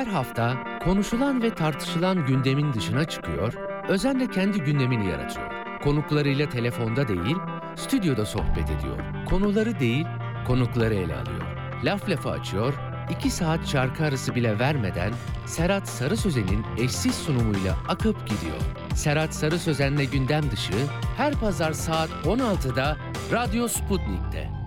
Her hafta konuşulan ve tartışılan gündemin dışına çıkıyor, özenle kendi gündemini yaratıyor. Konuklarıyla telefonda değil, stüdyoda sohbet ediyor. Konuları değil, konukları ele alıyor. Laf lafı açıyor, iki saat şarkı arası bile vermeden Serhat Sarı Sözen'in eşsiz sunumuyla akıp gidiyor. Serhat Sarı Sözen'le gündem dışı her pazar saat 16'da Radyo Sputnik'te.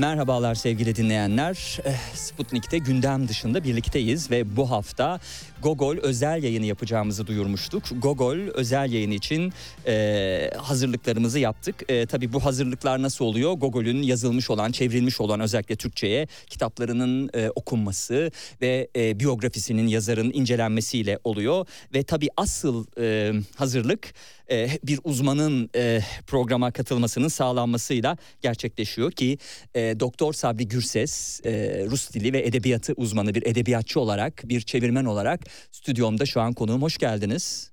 Merhabalar sevgili dinleyenler. Eh, Sputnik'te gündem dışında birlikteyiz ve bu hafta Gogol özel yayını yapacağımızı duyurmuştuk. Gogol özel yayın için eh, hazırlıklarımızı yaptık. Eh, tabii bu hazırlıklar nasıl oluyor? Gogol'ün yazılmış olan, çevrilmiş olan özellikle Türkçe'ye kitaplarının eh, okunması ve eh, biyografisinin yazarın incelenmesiyle oluyor. Ve tabii asıl eh, hazırlık eh, bir uzmanın eh, programa katılmasının sağlanmasıyla gerçekleşiyor ki eh, Doktor Sabri Gürses Rus dili ve edebiyatı uzmanı bir edebiyatçı olarak bir çevirmen olarak stüdyomda şu an konuğum hoş geldiniz.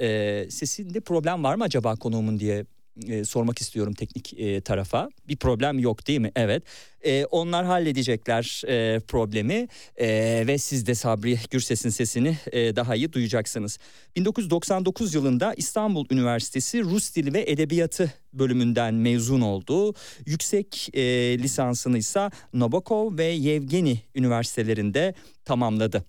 Eh, sesinde problem var mı acaba konuğumun diye e, sormak istiyorum teknik e, tarafa. Bir problem yok değil mi? Evet. E, onlar halledecekler e, problemi e, ve siz de Sabri Gürses'in sesini e, daha iyi duyacaksınız. 1999 yılında İstanbul Üniversitesi Rus Dili ve Edebiyatı bölümünden mezun oldu. Yüksek e, lisansını ise Nabokov ve Yevgeni üniversitelerinde tamamladı.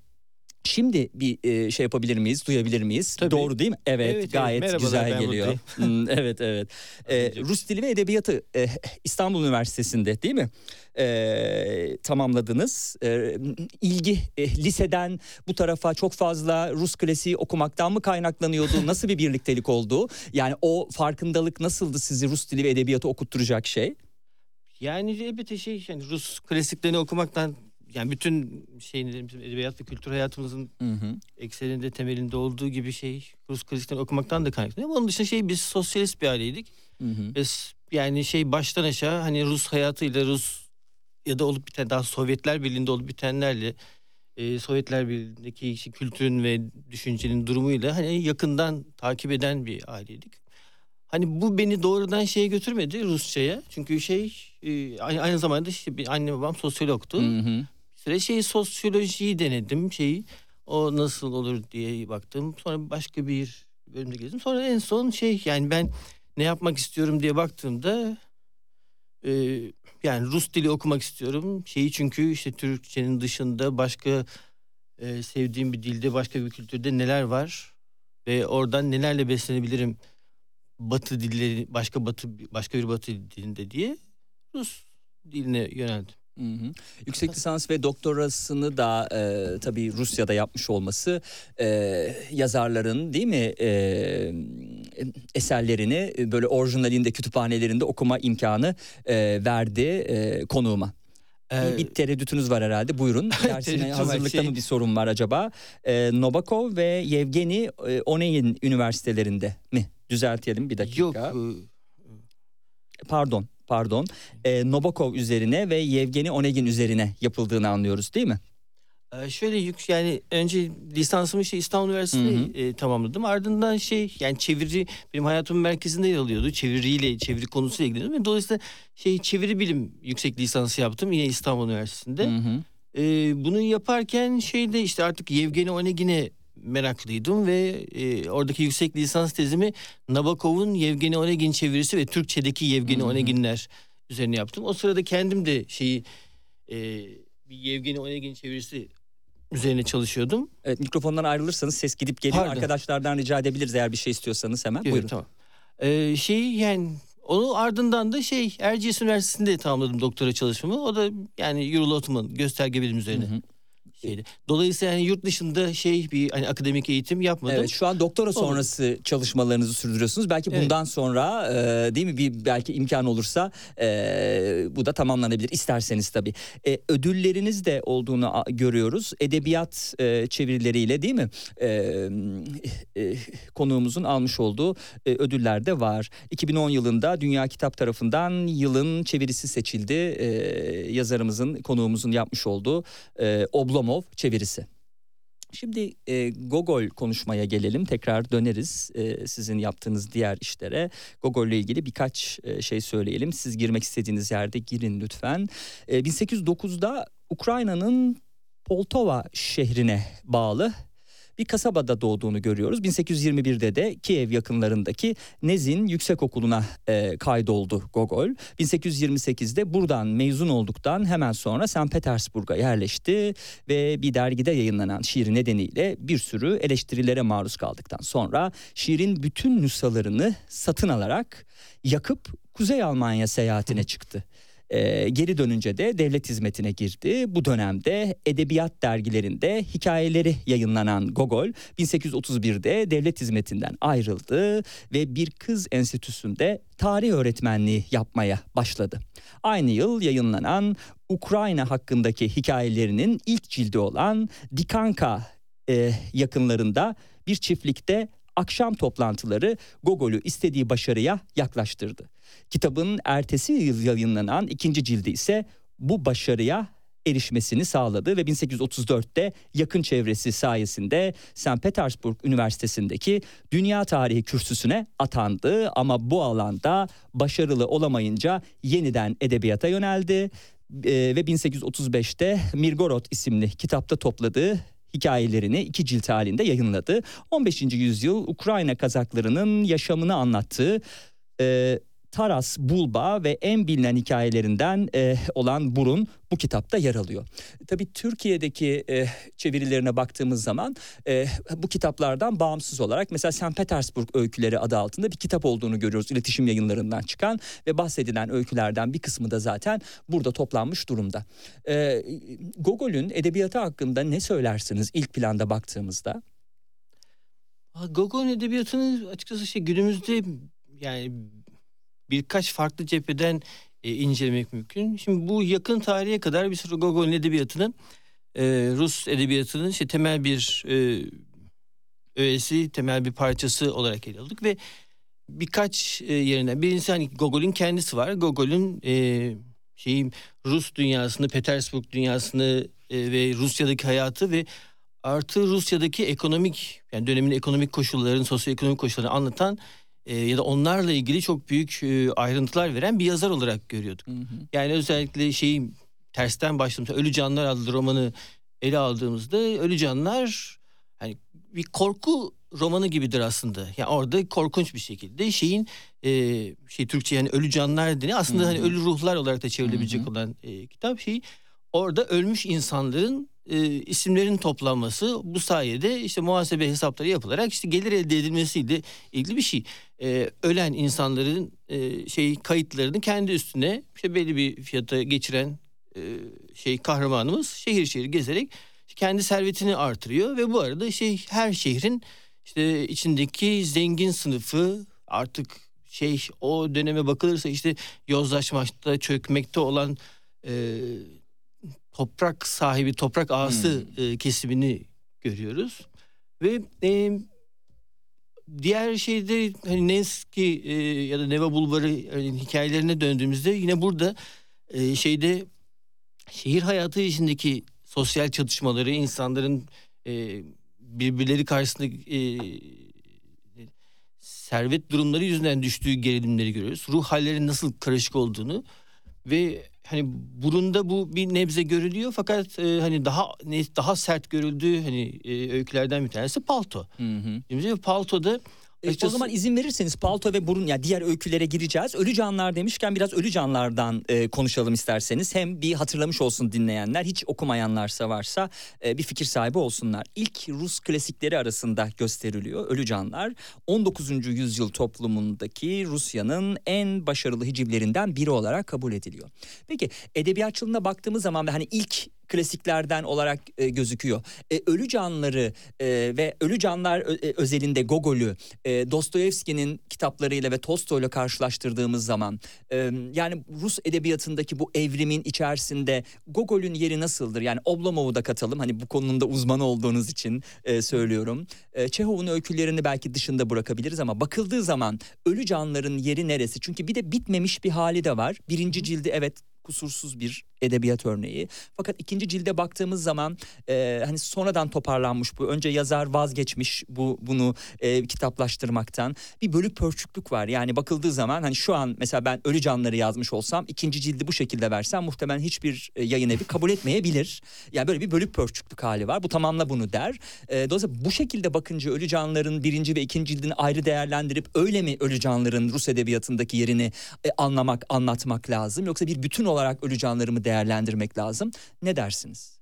Şimdi bir e, şey yapabilir miyiz, duyabilir miyiz? Tabii. Doğru değil mi? Evet, Evet, evet. gayet Merhabalar, güzel geliyor. Hmm, evet, evet. E, Anlayacak. Rus Dili ve Edebiyatı e, İstanbul Üniversitesi'nde değil mi? E, tamamladınız. E, ilgi e, liseden bu tarafa çok fazla Rus klasiği okumaktan mı kaynaklanıyordu? Nasıl bir birliktelik oldu? Yani o farkındalık nasıldı sizi Rus Dili ve Edebiyatı okutturacak şey? Yani elbette şey yani Rus klasiklerini okumaktan yani bütün şeyin bizim edebiyat ve kültür hayatımızın Hı hı. ekseninde temelinde olduğu gibi şey Rus klasiklerini okumaktan da kaynaklanıyor. Ama onun dışında şey biz sosyalist bir aileydik. Hı hı. Ve yani şey baştan aşağı hani Rus hayatıyla Rus ya da olup biten daha Sovyetler Birliği'nde olup bitenlerle e, Sovyetler Birliği'ndeki işte kültürün ve düşüncenin durumuyla hani yakından takip eden bir aileydik. Hani bu beni doğrudan şeye götürmedi Rusça'ya. Çünkü şey e, aynı, aynı zamanda işte bir anne babam sosyologtu. Hı hı. Süre şey sosyolojiyi denedim şeyi. O nasıl olur diye baktım. Sonra başka bir bölümde gezdim. Sonra en son şey yani ben ne yapmak istiyorum diye baktığımda e, yani Rus dili okumak istiyorum. Şeyi çünkü işte Türkçenin dışında başka e, sevdiğim bir dilde başka bir kültürde neler var ve oradan nelerle beslenebilirim Batı dilleri başka Batı başka bir Batı dilinde diye Rus diline yöneldim. Hı hı. Yüksek lisans ve doktorasını da e, tabii Rusya'da yapmış olması e, yazarların değil mi e, eserlerini e, böyle orijinalinde kütüphanelerinde okuma imkanı e, verdi e, konuğuma. Ee, bir, bir tereddütünüz var herhalde buyurun. Dersine hazırlıkta şey- mı bir sorun var acaba? E, Nobakov ve Yevgeni e, Onegin üniversitelerinde mi? Düzeltelim bir dakika. Yok e, Pardon pardon. E, Nobakov üzerine ve Yevgeni Onegin üzerine yapıldığını anlıyoruz değil mi? Ee, Şöyle yük yani önce lisansımı şey İstanbul Üniversitesi'nde e, tamamladım. Ardından şey yani çeviri benim hayatımın merkezinde yer alıyordu. Çeviriyle çeviri konusuyla ilgileniyordum. Dolayısıyla şey çeviri bilim yüksek lisansı yaptım yine İstanbul Üniversitesi'nde. Hı hı. Ee, bunu yaparken şeyde işte artık Yevgeni Onegin'e meraklıydım ve e, oradaki yüksek lisans tezimi Nabokov'un Yevgeni Onegin çevirisi ve Türkçedeki Yevgeni hı. Oneginler üzerine yaptım. O sırada kendim de şeyi e, bir Yevgeni Onegin çevirisi üzerine çalışıyordum. Evet, mikrofondan ayrılırsanız ses gidip geliyor. Pardon. Arkadaşlardan rica edebiliriz eğer bir şey istiyorsanız hemen. Evet, Buyurun. Tamam. Ee, şey yani onu ardından da şey Erciyes Üniversitesi'nde tamamladım doktora çalışmamı. O da yani Euro gösterge bilim üzerine. Hı hı. Şeydi. Dolayısıyla yani yurt dışında şey bir hani akademik eğitim yapmadım. Evet şu an doktora sonrası çalışmalarınızı sürdürüyorsunuz. Belki Evet. bundan sonra e, değil mi bir belki imkan olursa e, bu da tamamlanabilir isterseniz tabii. E, ödülleriniz de olduğunu görüyoruz. Edebiyat e, çevirileriyle değil mi? E, e, konuğumuzun almış olduğu e, ödüller de var. 2010 yılında Dünya Kitap tarafından yılın çevirisi seçildi. E, yazarımızın konuğumuzun yapmış olduğu e, Oblomov çevirisi. Şimdi e, Gogol konuşmaya gelelim. Tekrar döneriz e, sizin yaptığınız diğer işlere. Gogol ile ilgili birkaç e, şey söyleyelim. Siz girmek istediğiniz yerde girin lütfen. E, 1809'da Ukrayna'nın Poltova şehrine bağlı bir kasabada doğduğunu görüyoruz. 1821'de de Kiev yakınlarındaki Nezin Yüksekokulu'na e, kaydoldu Gogol. 1828'de buradan mezun olduktan hemen sonra St. Petersburg'a yerleşti ve bir dergide yayınlanan şiiri nedeniyle bir sürü eleştirilere maruz kaldıktan sonra şiirin bütün nüshalarını satın alarak yakıp Kuzey Almanya seyahatine çıktı. Ee, geri dönünce de devlet hizmetine girdi. Bu dönemde edebiyat dergilerinde hikayeleri yayınlanan Gogol 1831'de devlet hizmetinden ayrıldı ve bir kız enstitüsünde tarih öğretmenliği yapmaya başladı. Aynı yıl yayınlanan Ukrayna hakkındaki hikayelerinin ilk cildi olan Dikanka e, yakınlarında bir çiftlikte akşam toplantıları Gogol'ü istediği başarıya yaklaştırdı. Kitabın ertesi yıl yayınlanan ikinci cildi ise bu başarıya erişmesini sağladı ve 1834'te yakın çevresi sayesinde St. Petersburg Üniversitesi'ndeki dünya tarihi kürsüsüne atandı ama bu alanda başarılı olamayınca yeniden edebiyata yöneldi Ee, ve 1835'te Mirgorod isimli kitapta topladığı hikayelerini iki cilt halinde yayınladı. 15. yüzyıl Ukrayna Kazaklarının yaşamını anlattığı e, Taras Bulba ve en bilinen hikayelerinden e, olan Burun bu kitapta yer alıyor. Tabii Türkiye'deki e, çevirilerine baktığımız zaman e, bu kitaplardan bağımsız olarak mesela St. Petersburg Öyküleri adı altında bir kitap olduğunu görüyoruz iletişim yayınlarından çıkan ve bahsedilen öykülerden bir kısmı da zaten burada toplanmış durumda. E, Gogol'ün edebiyatı hakkında ne söylersiniz ilk planda baktığımızda? Gogol'un edebiyatını açıkçası şey günümüzde yani birkaç farklı cepheden e, incelemek mümkün. Şimdi bu yakın tarihe kadar bir sürü Gogol'un edebiyatının e, Rus edebiyatının işte temel bir e, öğesi, temel bir parçası olarak ele aldık ve birkaç e, yerinden. Birincisi hani Gogol'ün kendisi var. Gogol'ün e, şeyin Rus dünyasını, Petersburg dünyasını e, ve Rusya'daki hayatı ve artı Rusya'daki ekonomik yani dönemin ekonomik koşullarını, sosyoekonomik koşullarını anlatan e, ya da onlarla ilgili çok büyük e, ayrıntılar veren bir yazar olarak görüyorduk. Hı hı. Yani özellikle şeyi tersten başladım. Ölü Canlar adlı romanı ele aldığımızda Ölü Canlar hani bir korku romanı gibidir aslında. Yani orada korkunç bir şekilde şeyin e, şey Türkçe yani Ölü Canlar deniyor. Aslında Hı hı. hani ölü ruhlar olarak da çevrilebilecek Hı hı. olan e, kitap şey. Orada ölmüş insanların e, isimlerin toplanması bu sayede işte muhasebe hesapları yapılarak işte gelir elde edilmesiyle ilgili bir şey. E, ölen insanların e, şey kayıtlarını kendi üstüne işte belli bir fiyata geçiren e, şey kahramanımız şehir şehir gezerek kendi servetini artırıyor ve bu arada şey her şehrin işte içindeki zengin sınıfı artık şey o döneme bakılırsa işte yozlaşmakta çökmekte olan e, toprak sahibi toprak ağası e, kesimini görüyoruz ve e, diğer şeyde hani Nevski e, ya da Neva Bulvarı yani hikayelerine döndüğümüzde yine burada e, şeyde şehir hayatı içindeki sosyal çatışmaları insanların e, birbirleri karşısında e, servet durumları yüzünden düştüğü gerilimleri görüyoruz. Ruh hallerinin nasıl karışık olduğunu ve hani burunda bu bir nebze görülüyor fakat e, hani daha ne daha sert görüldüğü hani e, öykülerden bir tanesi palto. Hı hı. Şimdi paltoda E, o zaman izin verirseniz palto ve burun ya diğer öykülere gireceğiz. Ölü canlar demişken biraz ölü canlardan e, konuşalım isterseniz. Hem bir hatırlamış olsun dinleyenler. Hiç okumayanlarsa varsa e, bir fikir sahibi olsunlar. İlk Rus klasikleri arasında gösteriliyor Ölü Canlar. 19. yüzyıl toplumundaki Rusya'nın en başarılı hicivlerinden biri olarak kabul ediliyor. Peki edebiyatçılığına baktığımız zaman ve hani ilk klasiklerden olarak e, gözüküyor. E, ölü canları e, ve ölü canlar ö- e, özelinde Gogol'ü e, Dostoyevski'nin kitaplarıyla ve Tolstoy'la karşılaştırdığımız zaman e, yani Rus edebiyatındaki bu evrimin içerisinde Gogol'ün yeri nasıldır? Yani Oblomov'u da katalım. Hani bu konunun da uzmanı olduğunuz için e, söylüyorum. E, Çehov'un öykülerini belki dışında bırakabiliriz ama bakıldığı zaman ölü canların yeri neresi? Çünkü bir de bitmemiş bir hali de var. Birinci cildi evet kusursuz bir edebiyat örneği. Fakat ikinci cilde baktığımız zaman e, hani sonradan toparlanmış bu. Önce yazar vazgeçmiş bu bunu e, kitaplaştırmaktan. Bir bölük pörçüklük var. Yani bakıldığı zaman hani şu an mesela ben Ölü Canları yazmış olsam ikinci cildi bu şekilde versem muhtemelen hiçbir e, yayın evi kabul etmeyebilir. Yani böyle bir bölük pörçüklük hali var. Bu tamamla bunu der. E, dolayısıyla bu şekilde bakınca Ölü Canların birinci ve ikinci cildini ayrı değerlendirip öyle mi Ölü Canların Rus edebiyatındaki yerini e, anlamak, anlatmak lazım? Yoksa bir bütün olarak Ölü Canları mı değerlendirmek lazım? Ne dersiniz?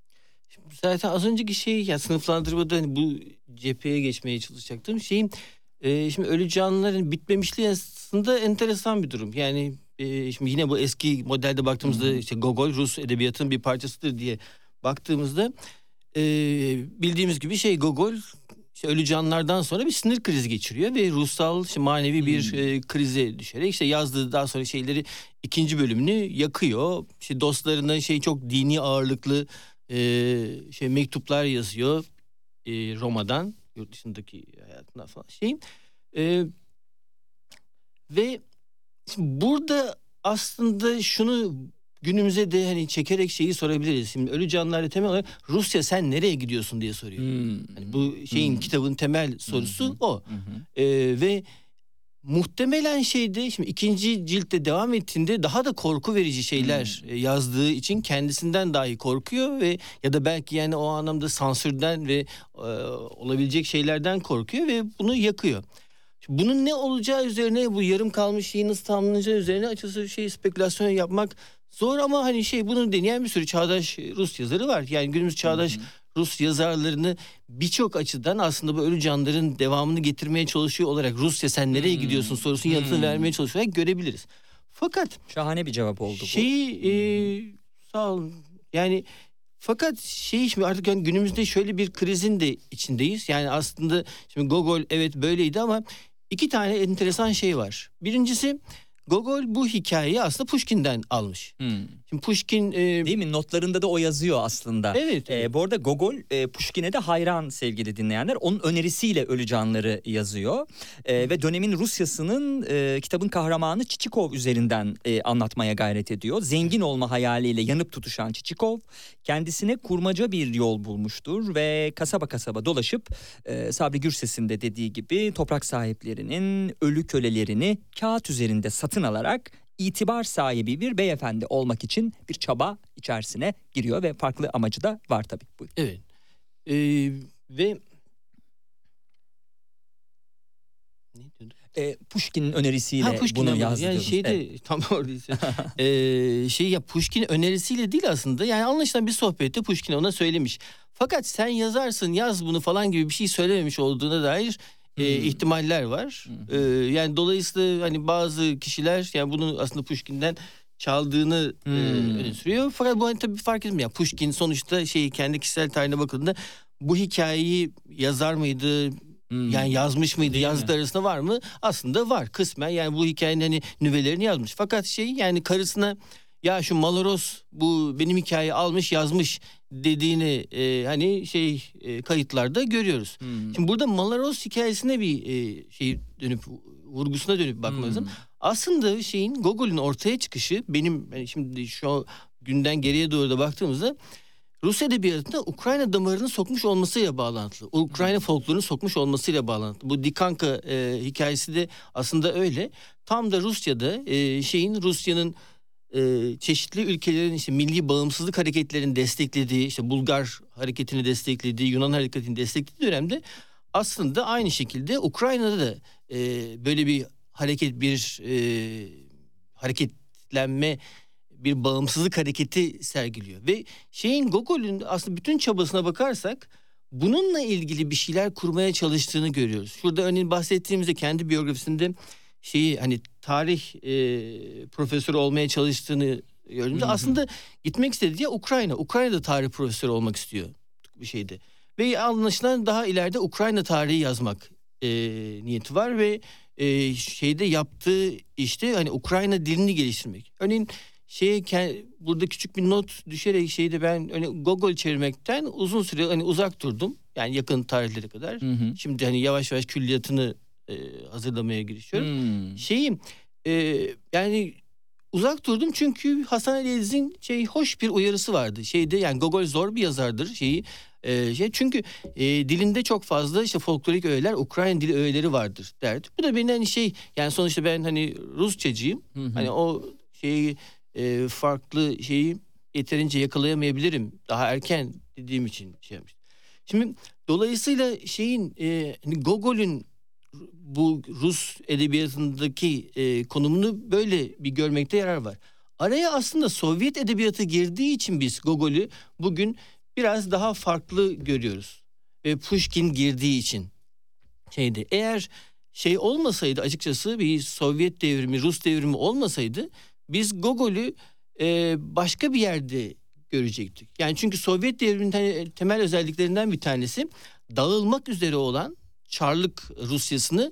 Zaten az önceki şey ya sınıflandırmada hani bu cepheye geçmeye çalışacaktım. Şeyin e, şimdi ölü canlıların bitmemişliği aslında enteresan bir durum. Yani e, şimdi yine bu eski modelde baktığımızda işte Gogol Rus edebiyatının bir parçasıdır diye baktığımızda e, bildiğimiz gibi şey Gogol işte ölü canlardan sonra bir sinir krizi geçiriyor ve ruhsal işte manevi bir e, krize düşerek işte yazdığı daha sonra şeyleri ikinci bölümünü yakıyor. İşte dostlarına şey çok dini ağırlıklı e, şey mektuplar yazıyor e, Roma'dan yurt dışındaki hayatına falan şeyin E, ve burada aslında şunu günümüze de hani çekerek şeyi sorabiliriz. Şimdi ölü canlılarla temel olarak Rusya sen nereye gidiyorsun diye soruyor. Hani bu şeyin Hmm. kitabın temel sorusu hı. o. Hı hı. Ee, ve muhtemelen şeyde şimdi ikinci ciltte devam ettiğinde daha da korku verici şeyler e, yazdığı için kendisinden dahi korkuyor ve ya da belki yani o anlamda sansürden ve e, olabilecek şeylerden korkuyor ve bunu yakıyor. Bunun ne olacağı üzerine bu yarım kalmış şeyi nasıl tamamlanacağı üzerine açıkçası şey spekülasyon yapmak zor ama hani şey bunu deneyen bir sürü çağdaş Rus yazarı var. Yani günümüz çağdaş Rus yazarlarını birçok açıdan aslında bu ölü canların devamını getirmeye çalışıyor olarak Rusya sen nereye Hmm. gidiyorsun sorusunun yanıtını Hmm. vermeye çalışarak görebiliriz. Fakat Şahane bir cevap oldu bu. şeyi e, sağ olun yani fakat şey şimdi artık yani günümüzde şöyle bir krizin de içindeyiz. Yani aslında şimdi Gogol evet böyleydi ama iki tane enteresan şey var. Birincisi Gogol bu hikayeyi aslında Pushkin'den almış. Hmm. Şimdi Pushkin e, Değil mi? Notlarında da o yazıyor aslında. Evet, evet. bu arada Gogol e, Pushkin'e de hayran sevgili dinleyenler. Onun önerisiyle Ölü Canları yazıyor. Ee, ve dönemin Rusyası'nın e, kitabın kahramanı Çiçikov üzerinden e, anlatmaya gayret ediyor. Zengin olma hayaliyle yanıp tutuşan Çiçikov kendisine kurmaca bir yol bulmuştur ve kasaba kasaba dolaşıp e, Sabri Gürses'in de dediği gibi toprak sahiplerinin ölü kölelerini kağıt üzerinde satın alarak itibar sahibi bir beyefendi olmak için bir çaba içerisine giriyor ve farklı amacı da var tabii. Buyurun. evet. E, ve? E, Pushkin'in önerisiyle Ha, Pushkin bunu yazdı. Yani şeyde Evet. tam oradaysa. ee, şey ya Pushkin önerisiyle değil aslında. Yani anlaşılan bir sohbette Pushkin ona söylemiş. Fakat sen yazarsın yaz bunu falan gibi bir şey söylememiş olduğuna dair e, ihtimaller var. Ee, yani dolayısıyla hani bazı kişiler yani bunu aslında Pushkin'den çaldığını e, Hmm. öne sürüyor. Fakat bu hani tabii fark etmiyor. Yani Pushkin sonuçta şey kendi kişisel tarihine bakıldığında bu hikayeyi yazar mıydı, Hmm. yani yazmış mıydı? Değil mi? Yazdığı arasında var mı? Aslında var kısmen. Yani bu hikayenin hani nüvelerini yazmış. Fakat şey yani karısına ya şu Malaros bu benim hikayeyi almış yazmış dediğini e, hani şey e, kayıtlarda görüyoruz. Hmm. Şimdi burada Malaros hikayesine bir e, şey dönüp vurgusuna dönüp bakmak lazım. Hmm. Aslında şeyin Gogol'ün ortaya çıkışı benim yani şimdi şu günden geriye doğru da baktığımızda Rus edebiyatında Ukrayna damarını sokmuş olmasıyla bağlantılı. Ukrayna folklorunu sokmuş olmasıyla bağlantılı. Bu Dikanka e, hikayesi de aslında öyle. Tam da Rusya'da e, şeyin Rusya'nın e, çeşitli ülkelerin işte milli bağımsızlık hareketlerini desteklediği, işte Bulgar hareketini desteklediği, Yunan hareketini desteklediği dönemde aslında aynı şekilde Ukrayna'da da e, böyle bir hareket, bir e, hareketlenme, bir bağımsızlık hareketi sergiliyor. Ve şeyin Gogol'ün aslında bütün çabasına bakarsak bununla ilgili bir şeyler kurmaya çalıştığını görüyoruz. Şurada örneğin bahsettiğimizde kendi biyografisinde şeyi hani tarih e, profesörü olmaya çalıştığını gördüğümüzde Hı hı. aslında gitmek istediği yer Ukrayna. Ukrayna'da tarih profesörü olmak istiyor bir şeydi. Ve anlaşılan daha ileride Ukrayna tarihi yazmak e, niyeti var ve e, şeyde yaptığı işte hani Ukrayna dilini geliştirmek. Örneğin şeye burada küçük bir not düşerek şeyde ben hani Gogol çevirmekten uzun süre hani uzak durdum. Yani yakın tarihlere kadar. Hı hı. Şimdi hani yavaş yavaş külliyatını e, hazırlamaya girişiyorum. Hmm. Şeyim e, yani uzak durdum çünkü Hasan Ali şey hoş bir uyarısı vardı. Şeyde yani Gogol zor bir yazardır şeyi. e, şey çünkü e, dilinde çok fazla işte folklorik öğeler, Ukrayna dili öğeleri vardır derdi. Bu da beni hani şey yani sonuçta ben hani Rusçacıyım. Hı hı. Hani o şeyi e, farklı şeyi yeterince yakalayamayabilirim. Daha erken dediğim için şey yapmıştım. Şimdi dolayısıyla şeyin e, hani Gogol'ün bu Rus edebiyatındaki e, konumunu böyle bir görmekte yarar var. Araya aslında Sovyet edebiyatı girdiği için biz Gogol'ü bugün biraz daha farklı görüyoruz. Ve Pushkin girdiği için şeydi. Eğer şey olmasaydı açıkçası bir Sovyet devrimi, Rus devrimi olmasaydı biz Gogol'ü e, başka bir yerde görecektik. Yani çünkü Sovyet devriminin te- temel özelliklerinden bir tanesi dağılmak üzere olan Çarlık Rusyasını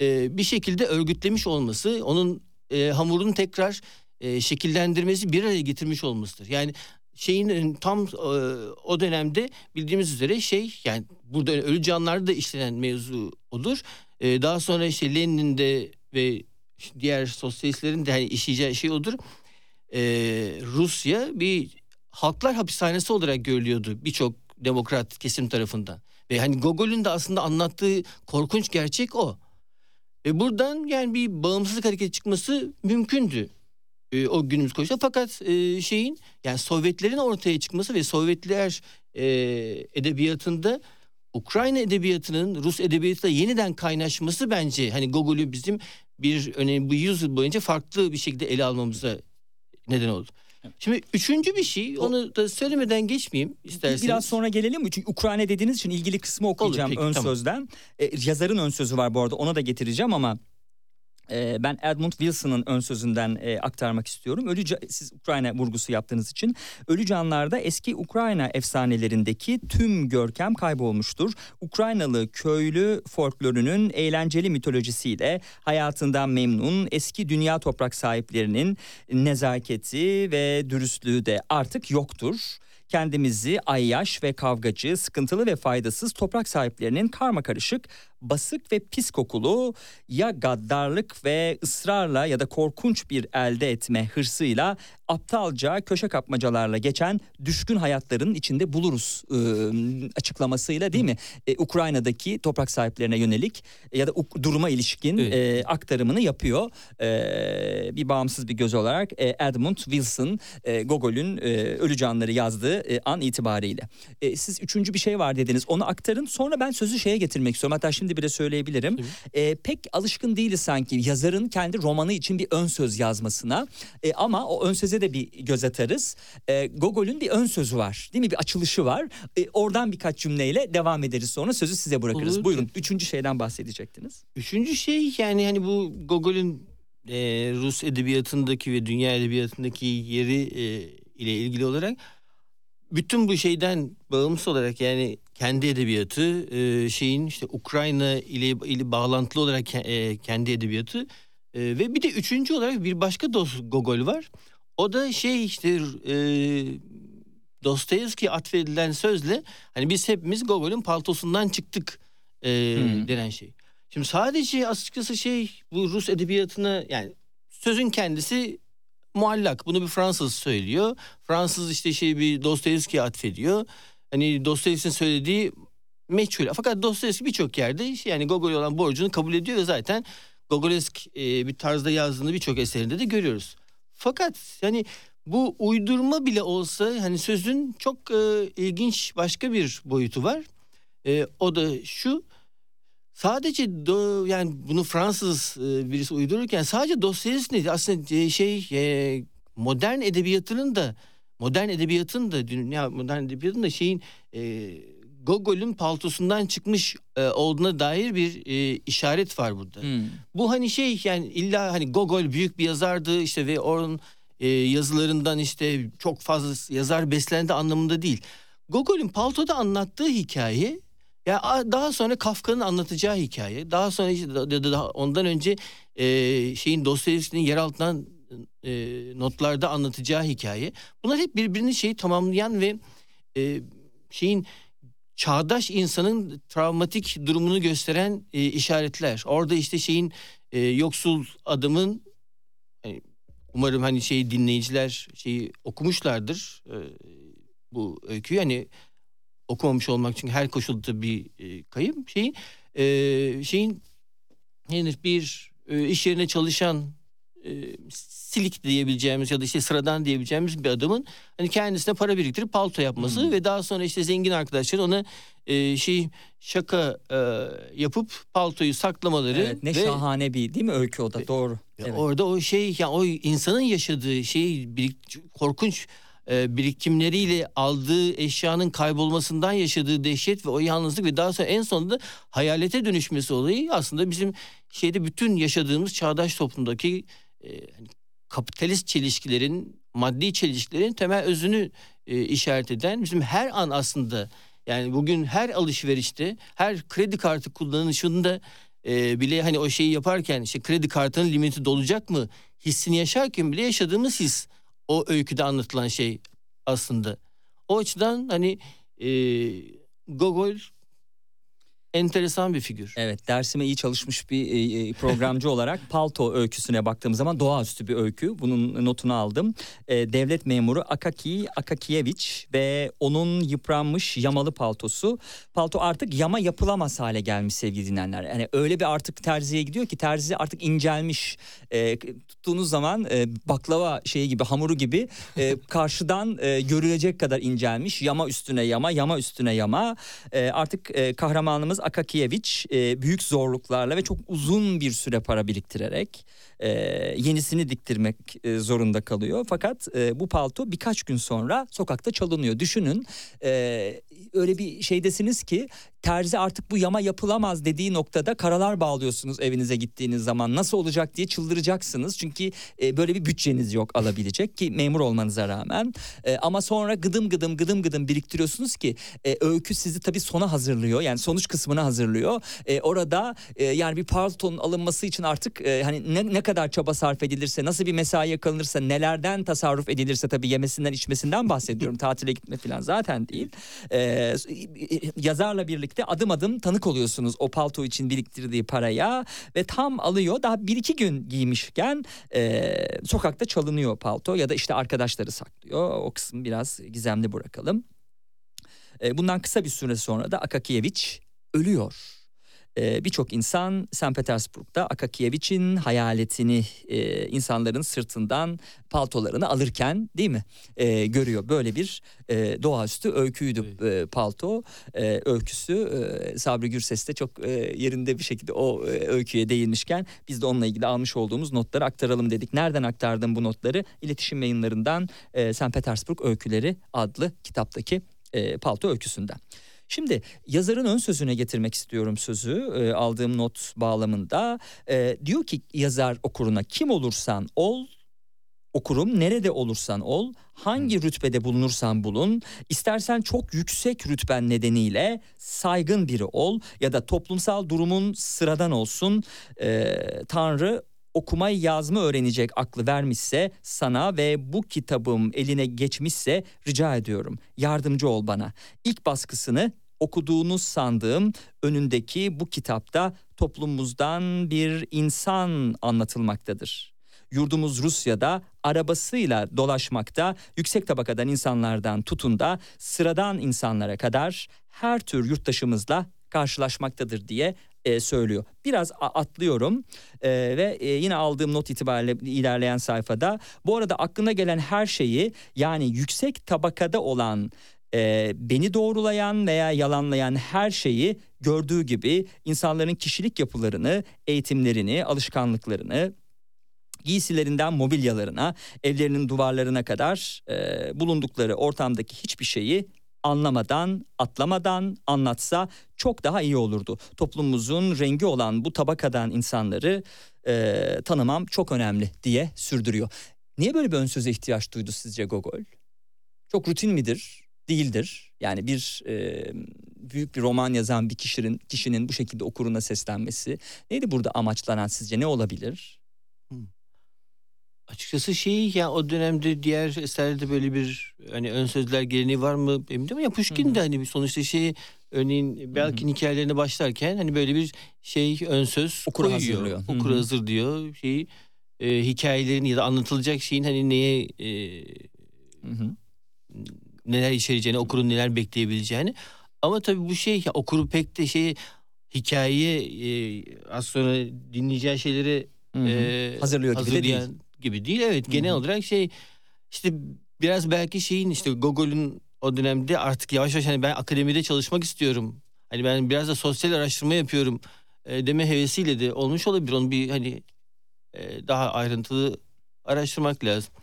e, bir şekilde örgütlemiş olması, onun e, hamurunu tekrar e, şekillendirmesi, bir araya getirmiş olmasıdır. Yani şeyin e, tam e, o dönemde bildiğimiz üzere şey yani burada ölü canlarda işlenen mevzu odur. E, daha sonra işte Lenin'in de ve diğer sosyalistlerin de hani işleyeceği şey odur. E, Rusya bir halklar hapishanesi olarak görülüyordu birçok demokrat kesim tarafından. Ve hani Gogol'ün de aslında anlattığı korkunç gerçek o. Ve buradan yani bir bağımsızlık hareketi çıkması mümkündü e, o günümüz koşulda. Fakat e, şeyin yani Sovyetlerin ortaya çıkması ve Sovyetler e, edebiyatında Ukrayna edebiyatının Rus edebiyatıyla yeniden kaynaşması bence hani Gogol'ü bizim bir önemli bu yüzyıl boyunca farklı bir şekilde ele almamıza neden oldu. Şimdi üçüncü bir şey onu da söylemeden geçmeyeyim isterseniz. Biraz sonra gelelim mi? Çünkü Ukrayna dediğiniz için ilgili kısmı okuyacağım peki, ön tamam. sözden. E, yazarın ön sözü var bu arada ona da getireceğim ama Ee, ben Edmund Wilson'ın ön sözünden e, aktarmak istiyorum. Ölü siz Ukrayna vurgusu yaptığınız için ölü canlarda eski Ukrayna efsanelerindeki tüm görkem kaybolmuştur. Ukraynalı köylü folklorunun eğlenceli mitolojisiyle hayatından memnun eski dünya toprak sahiplerinin nezaketi ve dürüstlüğü de artık yoktur kendimizi ayyaş ve kavgacı, sıkıntılı ve faydasız toprak sahiplerinin karma karışık, basık ve pis kokulu ya gaddarlık ve ısrarla ya da korkunç bir elde etme hırsıyla aptalca köşe kapmacalarla geçen düşkün hayatların içinde buluruz e, açıklamasıyla değil mi? E, Ukrayna'daki toprak sahiplerine yönelik ya da duruma ilişkin Evet. e, aktarımını yapıyor. E, bir bağımsız bir göz olarak e, Edmund Wilson e, Gogol'ün e, Ölü Canları yazdığı e, an itibariyle. E, siz üçüncü bir şey var dediniz onu aktarın sonra ben sözü şeye getirmek istiyorum hatta şimdi bile söyleyebilirim. E, pek alışkın değiliz sanki yazarın kendi romanı için bir ön söz yazmasına E, ama o ön söze de bir göz atarız. E, Gogol'ün bir ön sözü var değil mi bir açılışı var E, oradan birkaç cümleyle devam ederiz sonra sözü size bırakırız. Olur. Buyurun üçüncü şeyden bahsedecektiniz. Üçüncü şey yani hani bu Gogol'ün e, Rus edebiyatındaki ve dünya edebiyatındaki yeri e, ile ilgili olarak bütün bu şeyden bağımsız olarak yani kendi edebiyatı e, şeyin işte Ukrayna ile, ile bağlantılı olarak ke- e, kendi edebiyatı e, ve bir de üçüncü olarak bir başka dost Gogol var. O da şey işte e, Dostoyevski atfedilen sözle hani biz hepimiz Gogol'ün paltosundan çıktık e, Hmm. denen şey. Şimdi sadece açıkçası şey bu Rus edebiyatına yani sözün kendisi muallak. Bunu bir Fransız söylüyor. Fransız işte şey bir Dostoyevski'ye atfediyor. Hani Dostoyevski'nin söylediği meçhul. Fakat Dostoyevski birçok yerde şey, yani Gogol'e olan borcunu kabul ediyor ve zaten Gogolesk e, bir tarzda yazdığını birçok eserinde de görüyoruz. Fakat yani bu uydurma bile olsa hani sözün çok e, ilginç başka bir boyutu var. E, o da şu sadece do, yani bunu Fransız e, birisi uydururken sadece Dostoyevski aslında e, şey e, modern edebiyatının da modern edebiyatın da dünya modern edebiyatın da şeyin e, Gogol'ün paltosundan çıkmış e, olduğuna dair bir e, işaret var burada. Hmm. Bu hani şey yani illa hani Gogol büyük bir yazardı işte ve onun e, yazılarından işte çok fazla yazar beslendi anlamında değil. Gogol'ün paltoda anlattığı hikaye ya daha sonra Kafka'nın anlatacağı hikaye. Daha sonra işte da- da- da- ondan önce e, şeyin Dostoyevski'nin yer altından e, notlarda anlatacağı hikaye. Bunlar hep birbirini şeyi tamamlayan ve e, şeyin çağdaş insanın travmatik durumunu gösteren e, işaretler. Orada işte şeyin e, yoksul adamın hani umarım hani şey dinleyiciler şeyi okumuşlardır e, bu öyküyü hani okumamış olmak çünkü her koşulda bir e, kayıp şeyin e, şeyin henüz bir e, iş yerine çalışan e, silik diyebileceğimiz ya da işte sıradan diyebileceğimiz bir adamın hani kendisine para biriktirip palto yapması Hmm. ve daha sonra işte zengin arkadaşlar ona e, şey şaka e, yapıp paltoyu saklamaları Evet, ne ve şahane bir değil mi öykü o da Ve- doğru. ya Evet. Orada o şey ya o insanın yaşadığı şey birik- korkunç e, birikimleriyle aldığı eşyanın kaybolmasından yaşadığı dehşet ve o yalnızlık ve daha sonra en sonunda hayalete dönüşmesi olayı aslında bizim şeyde bütün yaşadığımız çağdaş toplumdaki e, hani kapitalist çelişkilerin maddi çelişkilerin temel özünü e, işaret eden bizim her an aslında yani bugün her alışverişte her kredi kartı kullanışında e, bile hani o şeyi yaparken işte kredi kartının limiti dolacak mı hissini yaşarken bile yaşadığımız his o öyküde anlatılan şey aslında. O açıdan hani e, Gogol enteresan bir figür. Evet dersime iyi çalışmış bir e, e, programcı olarak Palto öyküsüne baktığım zaman doğaüstü bir öykü. Bunun notunu aldım. E, devlet memuru Akaki Akakiyeviç ve onun yıpranmış yamalı paltosu. Palto artık yama yapılamaz hale gelmiş sevgili dinleyenler. Yani öyle bir artık terziye gidiyor ki terzi artık incelmiş. E, tuttuğunuz zaman e, baklava şeyi gibi hamuru gibi e, karşıdan e, görülecek kadar incelmiş. Yama üstüne yama, yama üstüne yama. E, artık e, kahramanımız Akakiyeviç e, büyük zorluklarla ve çok uzun bir süre para biriktirerek e, yenisini diktirmek e, zorunda kalıyor. Fakat e, bu palto birkaç gün sonra sokakta çalınıyor. Düşünün e, öyle bir şeydesiniz ki terzi artık bu yama yapılamaz dediği noktada karalar bağlıyorsunuz evinize gittiğiniz zaman. Nasıl olacak diye çıldıracaksınız. Çünkü e, böyle bir bütçeniz yok alabilecek ki memur olmanıza rağmen. E, ama sonra gıdım gıdım gıdım gıdım biriktiriyorsunuz ki e, öykü sizi tabii sona hazırlıyor. Yani sonuç kısmına hazırlıyor. E, orada e, yani bir paltonun alınması için artık e, hani ne, ne kadar çaba sarf edilirse, nasıl bir mesai yakalanırsa, nelerden tasarruf edilirse tabii yemesinden içmesinden bahsediyorum. Tatile gitme falan zaten değil. E, yazarla birlikte adım adım tanık oluyorsunuz o palto için biriktirdiği paraya ve tam alıyor. Daha bir iki gün giymişken e, sokakta çalınıyor palto ya da işte arkadaşları saklıyor. O kısmı biraz gizemli bırakalım. E, bundan kısa bir süre sonra da Akakiyeviç ölüyor. E, Birçok insan St. Petersburg'da Akakiyeviç'in hayaletini e, insanların sırtından paltolarını alırken değil mi e, görüyor. Böyle bir e, doğaüstü öyküydü e, palto e, öyküsü. E, Sabri Gürses de çok e, yerinde bir şekilde o e, öyküye değinmişken biz de onunla ilgili almış olduğumuz notları aktaralım dedik. Nereden aktardım bu notları? İletişim yayınlarından e, St. Petersburg Öyküleri adlı kitaptaki e, palto öyküsünden. Şimdi yazarın ön sözüne getirmek istiyorum sözü e, aldığım not bağlamında. E, diyor ki yazar okuruna kim olursan ol okurum. Nerede olursan ol hangi rütbede bulunursan bulun. İstersen çok yüksek rütben nedeniyle saygın biri ol ya da toplumsal durumun sıradan olsun. E, Tanrı okumayı yazma öğrenecek aklı vermişse sana ve bu kitabım eline geçmişse rica ediyorum yardımcı ol bana. İlk baskısını okuduğunuz sandığım önündeki bu kitapta toplumumuzdan bir insan anlatılmaktadır. Yurdumuz Rusya'da arabasıyla dolaşmakta yüksek tabakadan insanlardan tutun da sıradan insanlara kadar her tür yurttaşımızla karşılaşmaktadır diye e, söylüyor. Biraz atlıyorum e, ve e, yine aldığım not itibariyle ilerleyen sayfada bu arada aklına gelen her şeyi yani yüksek tabakada olan e, beni doğrulayan veya yalanlayan her şeyi gördüğü gibi insanların kişilik yapılarını, eğitimlerini, alışkanlıklarını, giysilerinden mobilyalarına, evlerinin duvarlarına kadar e, bulundukları ortamdaki hiçbir şeyi anlamadan, atlamadan anlatsa çok daha iyi olurdu. Toplumumuzun rengi olan bu tabakadan insanları e, tanımam çok önemli diye sürdürüyor. Niye böyle bir ön ihtiyaç duydu sizce Gogol? Çok rutin midir? Değildir. Yani bir e, büyük bir roman yazan bir kişinin kişinin bu şekilde okuruna seslenmesi neydi burada amaçlanan sizce ne olabilir? Açıkçası şey ya o dönemde diğer eserlerde böyle bir hani ön sözler geleneği var mı emin değilim. Ya Pushkin de hani sonuçta şey örneğin Belkin hikayelerine başlarken hani böyle bir şey ön söz Okura koyuyor. hazırlıyor. Hı. hazır diyor. Şeyi e, hikayelerin ya da anlatılacak şeyin hani neye e, neler içereceğini, okurun neler bekleyebileceğini. Ama tabii bu şey ya okuru pek de şey hikaye e, az sonra dinleyeceği şeyleri e, Hazırlıyor gibi de değil. Gibi değil. Evet genel Hı hı. olarak şey işte biraz belki şeyin işte Gogol'ün o dönemde artık yavaş yavaş hani ben akademide çalışmak istiyorum. Hani ben biraz da sosyal araştırma yapıyorum e, deme hevesiyle de olmuş olabilir. Onu bir hani e, daha ayrıntılı araştırmak lazım.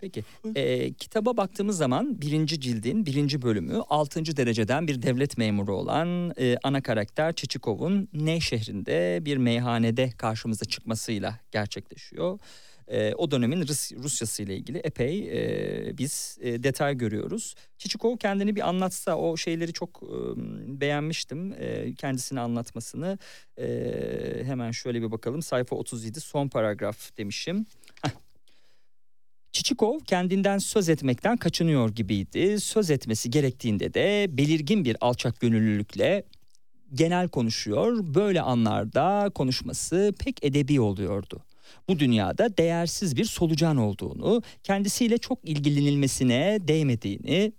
Peki e, kitaba baktığımız zaman birinci cildin birinci bölümü altıncı dereceden bir devlet memuru olan e, ana karakter Çiçikov'un Ney şehrinde bir meyhanede karşımıza çıkmasıyla gerçekleşiyor. E, o dönemin Rus, Rusyası ile ilgili epey e, biz e, detay görüyoruz. Çiçikov kendini bir anlatsa o şeyleri çok e, beğenmiştim e, kendisini anlatmasını. E, hemen şöyle bir bakalım sayfa 37 son paragraf demişim. Çiçikov kendinden söz etmekten kaçınıyor gibiydi. Söz etmesi gerektiğinde de belirgin bir alçak gönüllülükle genel konuşuyor. Böyle anlarda konuşması pek edebi oluyordu. Bu dünyada değersiz bir solucan olduğunu, kendisiyle çok ilgilenilmesine değmediğini,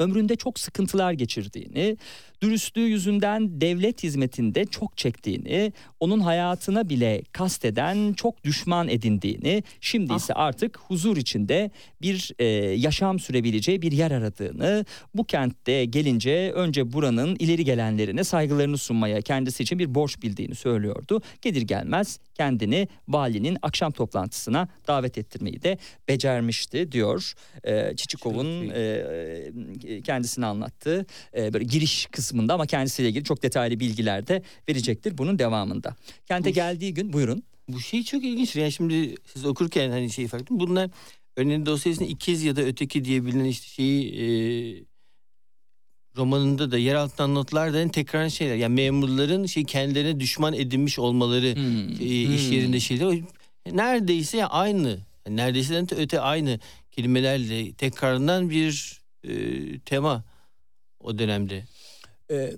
ömründe çok sıkıntılar geçirdiğini, dürüstlüğü yüzünden devlet hizmetinde çok çektiğini, onun hayatına bile kasteden çok düşman edindiğini, şimdi ise artık huzur içinde bir e, yaşam sürebileceği bir yer aradığını, bu kentte gelince önce buranın ileri gelenlerine saygılarını sunmaya kendisi için bir borç bildiğini söylüyordu. Gelir gelmez kendini valinin akşam toplantısına davet ettirmeyi de becermişti diyor. E, Çiçikov'un e, e, kendisine anlattığı e, böyle giriş kısmında ama kendisiyle ilgili çok detaylı bilgiler de verecektir bunun devamında. Kente Bu- geldiği gün buyurun. Bu şey çok ilginç. Yani şimdi siz okurken hani şey fark ettim. Bunlar örneğin dosyasında ikiz ya da öteki diye bilinen işte şeyi e, romanında da yer altından notlar da hani tekrar şeyler. Yani memurların şey kendilerine düşman edinmiş olmaları Hmm, e, iş hmm. yerinde şeyler. Neredeyse aynı. Yani neredeyse de öte aynı kelimelerle tekrarlanan bir e, tema o dönemde. Ee,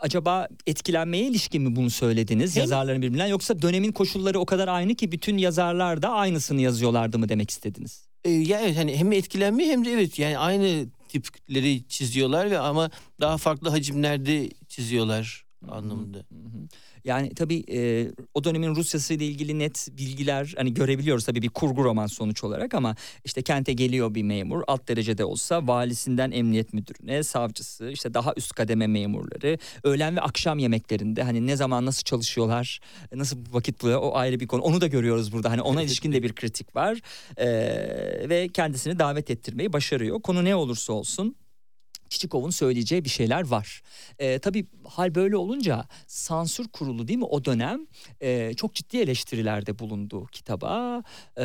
acaba etkilenmeye ilişkin mi bunu söylediniz Hem- yazarların birbirinden yoksa dönemin koşulları o kadar aynı ki bütün yazarlar da aynısını yazıyorlardı mı demek istediniz? E, ya evet hani hem etkilenme hem de evet yani aynı tipleri çiziyorlar ve ama daha farklı hacimlerde çiziyorlar anlamında. Hı hı. Yani tabii e, o dönemin Rusyası ile ilgili net bilgiler hani görebiliyoruz tabii bir kurgu roman sonuç olarak ama işte kente geliyor bir memur alt derecede olsa valisinden emniyet müdürüne savcısı işte daha üst kademe memurları öğlen ve akşam yemeklerinde hani ne zaman nasıl çalışıyorlar nasıl vakit buluyor o ayrı bir konu. Onu da görüyoruz burada hani ona ilişkin de bir kritik var Ee, ve kendisini davet ettirmeyi başarıyor. Konu ne olursa olsun Çiçikov'un söyleyeceği bir şeyler var. Ee, tabii hal böyle olunca sansür kurulu değil mi o dönem e, çok ciddi eleştirilerde bulundu kitaba Ee,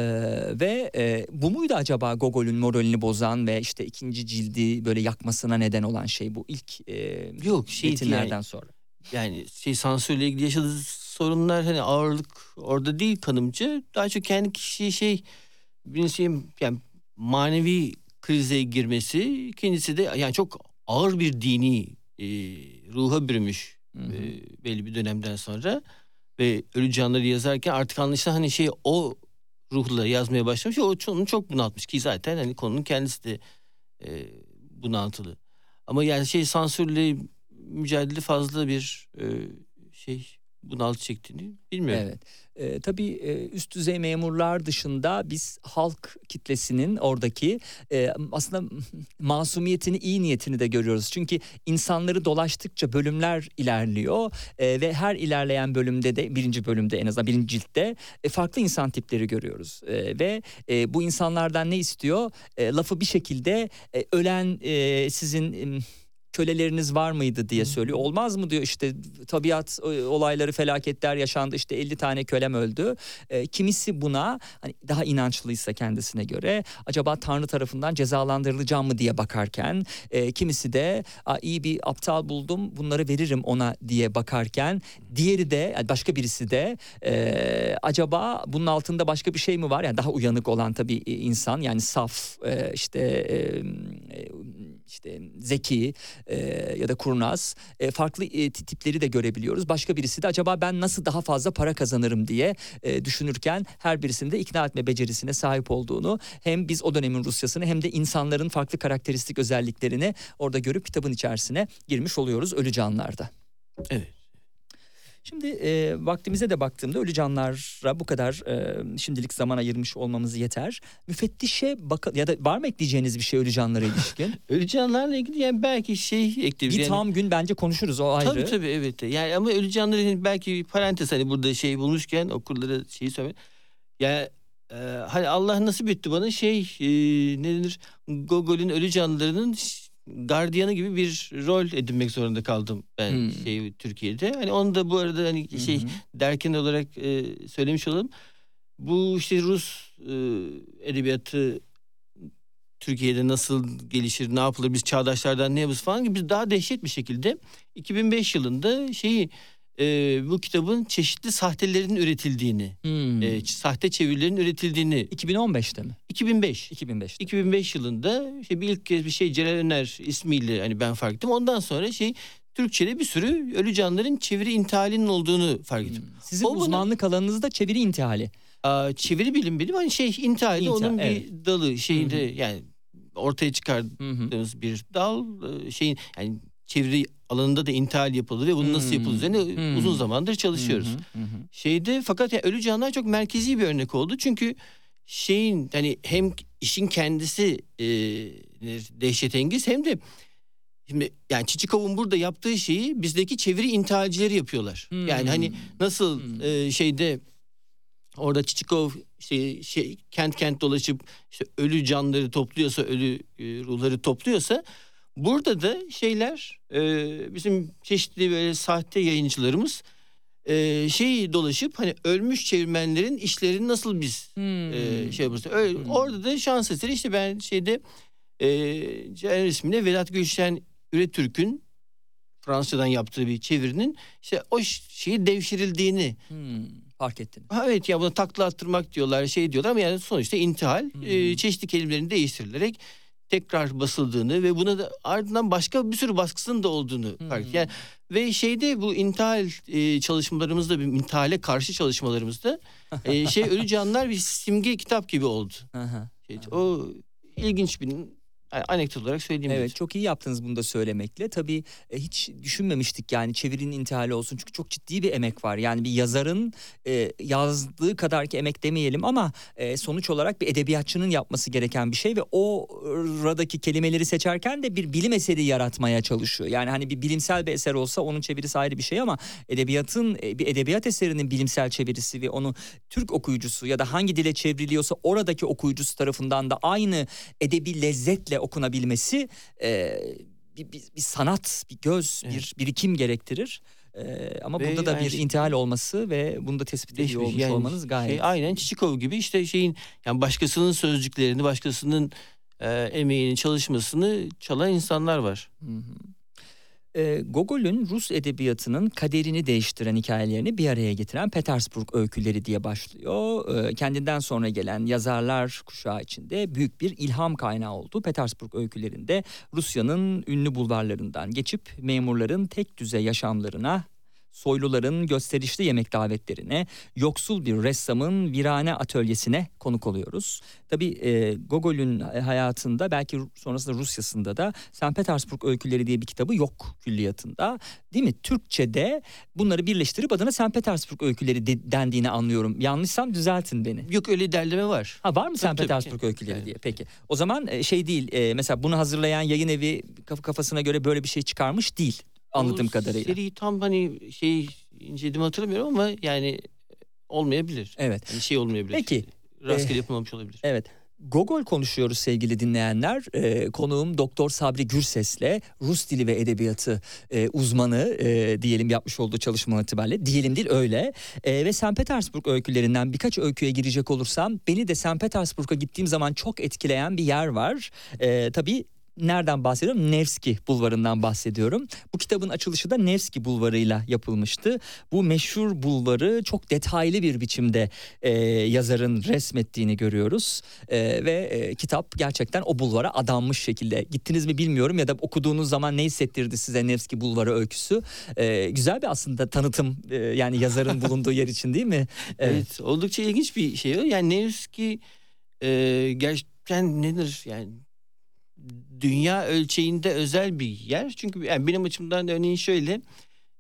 ve e, bu muydu acaba Gogol'ün moralini bozan ve işte ikinci cildi böyle yakmasına neden olan şey bu ilk e, Yok şey metinlerden yani, sonra. yani şey sansürle ilgili yaşadığı sorunlar hani ağırlık orada değil kanımca daha çok kendi kişi şey birincisi yani manevi krize girmesi ikincisi de yani çok ağır bir dini e, ruha bürümüş Hı hı. e, belli bir dönemden sonra ve ölü canları yazarken artık anlaşılan hani şey o ruhla yazmaya başlamış o onu çok bunaltmış ki zaten hani konunun kendisi de e, bunaltılı. Ama yani şey sansürle mücadele fazla bir e, şey bunaltı çektiğini bilmiyorum. Evet. Ee, tabii e, üst düzey memurlar dışında biz halk kitlesinin oradaki e, aslında masumiyetini, iyi niyetini de görüyoruz. Çünkü insanları dolaştıkça bölümler ilerliyor e, ve her ilerleyen bölümde de birinci bölümde en azından birinci ciltte e, farklı insan tipleri görüyoruz. E, ve e, bu insanlardan ne istiyor? E, lafı bir şekilde e, ölen e, sizin... em, köleleriniz var mıydı diye söylüyor. Olmaz mı diyor işte tabiat e, olayları felaketler yaşandı işte 50 tane kölem öldü. E, kimisi buna hani daha inançlıysa kendisine göre acaba Tanrı tarafından cezalandırılacağım mı diye bakarken e, kimisi de "Aa, iyi bir aptal buldum bunları veririm ona diye bakarken diğeri de yani başka birisi de e, acaba bunun altında başka bir şey mi var? Yani daha uyanık olan tabii e, insan yani saf e, işte e, e, işte zeki e, ya da kurnaz e, farklı e, ti- tipleri de görebiliyoruz. Başka birisi de acaba ben nasıl daha fazla para kazanırım diye e, düşünürken her birisinin de ikna etme becerisine sahip olduğunu hem biz o dönemin Rusyasını hem de insanların farklı karakteristik özelliklerini orada görüp kitabın içerisine girmiş oluyoruz Ölü Canlar'da. Evet. Şimdi e, vaktimize de baktığımda ölü canlara bu kadar e, şimdilik zaman ayırmış olmamız yeter. Müfettişe bak ya da var mı ekleyeceğiniz bir şey ölü canlara ilişkin? Ölü canlarla ilgili yani belki şey ekleriz. bir yani, tam gün bence konuşuruz o ayrı. Tabii tabii evet. Yani ama ölü canları belki bir parantez hani burada şey bulmuşken okurlara şeyi söyle. Ya e, hani Allah nasip etti bana şey e, ne denir Gogol'ün ölü canlılarının gardiyanı gibi bir rol edinmek zorunda kaldım ben Hmm. şey Türkiye'de. Hani onu da bu arada hani şey hı. derken olarak e, söylemiş olalım. Bu işte Rus e, edebiyatı Türkiye'de nasıl gelişir, ne yapılır, biz çağdaşlardan ne yaparız falan gibi biz daha dehşet bir şekilde 2005 yılında şeyi e, bu kitabın çeşitli sahtelerin üretildiğini, Hmm. e, sahte çevirilerin üretildiğini 2015'te mi? 2005 2005'te. 2005 yılında işte bir ilk kez bir şey Celal Öner ismiyle hani ben fark ettim. Ondan sonra şey Türkçe'de bir sürü ölü canlıların çeviri intihalinin olduğunu fark ettim. Hmm. Sizin O uzmanlık alanınızda çeviri intihali. Aa, çeviri bilim bilim hani şey intihal de İntihal, onun bir evet. dalı şeyinde yani ortaya çıkar Hı hı. yaptığımız bir dal e, şeyin yani çeviri alanında da intihal yapılır ve bunu nasıl Hmm. yapılır üzerine Hmm. uzun zamandır çalışıyoruz. Hı hı. Şeyde fakat ya ölü canlar çok merkezi bir örnek oldu çünkü şeyin hani hem işin kendisi e, dehşetengiz hem de şimdi yani Çiçikov'un burada yaptığı şeyi bizdeki çeviri intihalcileri yapıyorlar. Hmm. Yani hani nasıl Hmm. e, şeyde orada Çiçikov şey, şey kent kent dolaşıp işte ölü canları topluyorsa ölü e, ruhları topluyorsa Burada da şeyler e, bizim çeşitli böyle sahte yayıncılarımız e, şey dolaşıp hani ölmüş çevirmenlerin işlerini nasıl biz Hmm. e, şey yapıyoruz. Öyle, Orada da şans eseri işte ben şeyde e, Ceren isminde Vedat Gülşen Üretürk'ün Fransızcadan yaptığı bir çevirinin işte o şeyi devşirildiğini Hmm, fark ettin. Ha, evet ya buna takla attırmak diyorlar şey diyorlar ama yani sonuçta intihal e, çeşitli kelimelerin değiştirilerek tekrar basıldığını ve buna da ardından başka bir sürü baskısının da olduğunu fark ettim. Yani ve şeyde bu intihal e, çalışmalarımızda bir intihale karşı çalışmalarımızda e, şey ölü canlar bir simge kitap gibi oldu. Şey, o ilginç bir anekdot olarak söyleyeyim. Evet çok iyi yaptınız bunu da söylemekle. Tabii e, hiç düşünmemiştik yani çevirinin intihali olsun. Çünkü çok ciddi bir emek var. Yani bir yazarın e, yazdığı kadar ki emek demeyelim ama e, sonuç olarak bir edebiyatçının yapması gereken bir şey ve o oradaki kelimeleri seçerken de bir bilim eseri yaratmaya çalışıyor. Yani hani bir bilimsel bir eser olsa onun çevirisi ayrı bir şey ama edebiyatın e, bir edebiyat eserinin bilimsel çevirisi ve onu Türk okuyucusu ya da hangi dile çevriliyorsa oradaki okuyucusu tarafından da aynı edebi lezzetle okunabilmesi e, bir, bir, bir sanat, bir göz, Evet. bir birikim gerektirir. E, ama Ve burada da yani bir şey- intihal olması ve bunu da tespit ediyor Değişmiş. olmuş Yani olmanız gayet. Şey, aynen Çiçikov gibi işte şeyin yani başkasının sözcüklerini, başkasının e, emeğini, çalışmasını çalan insanlar var. Hı hı. Ee, Gogol'ün Rus edebiyatının kaderini değiştiren hikayelerini bir araya getiren Petersburg öyküleri diye başlıyor. Ee, kendinden sonra gelen yazarlar kuşağı içinde büyük bir ilham kaynağı oldu. Petersburg öykülerinde Rusya'nın ünlü bulvarlarından geçip memurların tek düze yaşamlarına soyluların gösterişli yemek davetlerine, yoksul bir ressamın virane atölyesine konuk oluyoruz. Tabii e, Gogol'ün hayatında belki sonrasında Rusya'sında da St. Petersburg öyküleri diye bir kitabı yok külliyatında. Değil mi? Türkçe'de bunları birleştirip adına St. Petersburg öyküleri de- dendiğini anlıyorum. Yanlışsam düzeltin beni. Yok öyle derleme var. Ha var mı St. Petersburg öyküleri Yani. diye? Peki. O zaman e, şey değil. e, mesela bunu hazırlayan yayın evi kaf- kafasına göre böyle bir şey çıkarmış değil anladığım kadarıyla. Seriyi tam hani şey inceledim hatırlamıyorum ama yani olmayabilir. Evet. Yani şey olmayabilir. Peki. Rastgele Eh, yapılmamış olabilir. Evet. Gogol konuşuyoruz sevgili dinleyenler. Ee, konuğum Doktor Sabri Gürses'le Rus dili ve edebiyatı e, uzmanı e, diyelim yapmış olduğu çalışma itibariyle. Diyelim değil öyle. E, ve St. Petersburg öykülerinden birkaç öyküye girecek olursam beni de St. Petersburg'a gittiğim zaman çok etkileyen bir yer var. E, tabii Nereden bahsediyorum? Nevski Bulvarı'ndan bahsediyorum. Bu kitabın açılışı da Nevski Bulvarı'yla yapılmıştı. Bu meşhur bulvarı çok detaylı bir biçimde e, yazarın resmettiğini görüyoruz. E, ve e, kitap gerçekten o bulvara adanmış şekilde. Gittiniz mi bilmiyorum ya da okuduğunuz zaman ne hissettirdi size Nevski Bulvarı öyküsü? E, güzel bir aslında tanıtım e, yani yazarın bulunduğu yer için değil mi? Evet. oldukça ilginç bir şey o. Yani Nevski e, gerçekten nedir yani dünya ölçeğinde özel bir yer. Çünkü yani benim açımdan da örneğin şöyle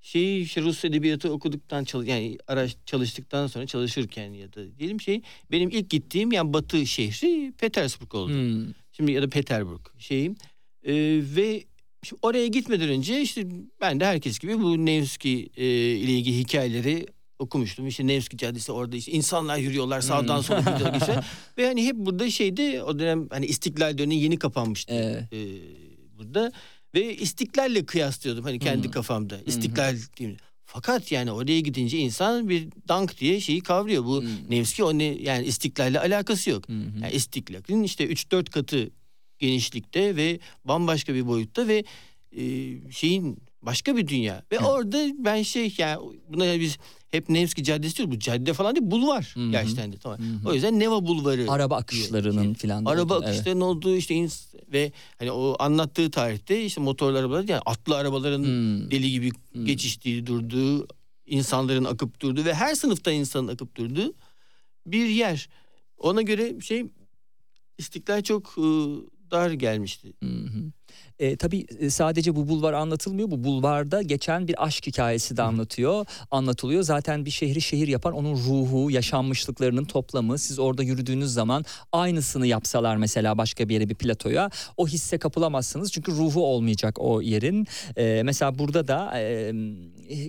şey işte Rus edebiyatı okuduktan çalış yani araç çalıştıktan sonra çalışırken ya da diyelim şey benim ilk gittiğim yani Batı şehri Petersburg oldu. Hmm. Şimdi ya da Peterburg şeyim. Ee, ve şimdi oraya gitmeden önce işte ben de herkes gibi bu Nevski e, ile ilgili hikayeleri okumuştum. İşte Nevski Caddesi orada işte insanlar yürüyorlar sağdan sola gidiyor geçiyor. Ve hani hep burada şeyde o dönem hani İstiklal dönemi yeni kapanmıştı. Evet. e, burada ve İstiklal'le kıyaslıyordum hani kendi Hı. kafamda. İstiklal diyeyim. Fakat yani oraya gidince insan bir dank diye şeyi kavruyor. Bu Hı. Nevski o ne yani İstiklal'le alakası yok. Hı. Yani İstiklal'in işte 3-4 katı genişlikte ve bambaşka bir boyutta ve e, şeyin başka bir dünya. Ve Hı. orada ben şey yani buna biz hep Nevski Caddesi diyoruz. Bu cadde falan değil bulvar Hı hı. gerçekten de tamam. Hı hı. O yüzden Neva Bulvarı. Araba diye- akışlarının filan. Araba evet. akışlarının olduğu işte ins- ve hani o anlattığı tarihte işte motorlu arabalar yani atlı arabaların Hmm. deli gibi Hmm. geçiştiği durduğu, insanların akıp durduğu ve her sınıfta insanın akıp durduğu bir yer. Ona göre şey İstiklal çok e, dar gelmişti. Hı hı. E, tabii e, sadece bu bulvar anlatılmıyor. Bu bulvarda geçen bir aşk hikayesi de anlatıyor. Anlatılıyor. Zaten bir şehri şehir yapan onun ruhu, yaşanmışlıklarının toplamı. Siz orada yürüdüğünüz zaman aynısını yapsalar mesela başka bir yere bir platoya o hisse kapılamazsınız. Çünkü ruhu olmayacak o yerin. E, mesela burada da e,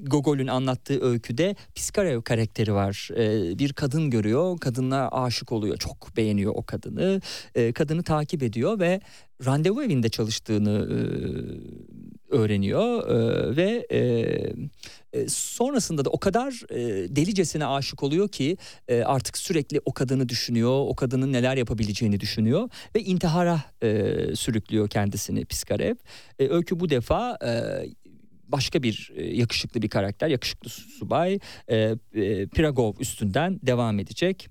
Gogol'ün anlattığı öyküde Piskarev karakteri var. E, bir kadın görüyor. Kadına aşık oluyor. Çok beğeniyor o kadını. E, kadını takip ediyor ve randevu evinde çalıştığını e, öğreniyor e, ve e, e, sonrasında da o kadar e, delicesine aşık oluyor ki e, artık sürekli o kadını düşünüyor, o kadının neler yapabileceğini düşünüyor ve intihara e, sürüklüyor kendisini Piskarev. E, öykü bu defa e, başka bir e, yakışıklı bir karakter, yakışıklı subay e, e, Piragov üstünden devam edecek.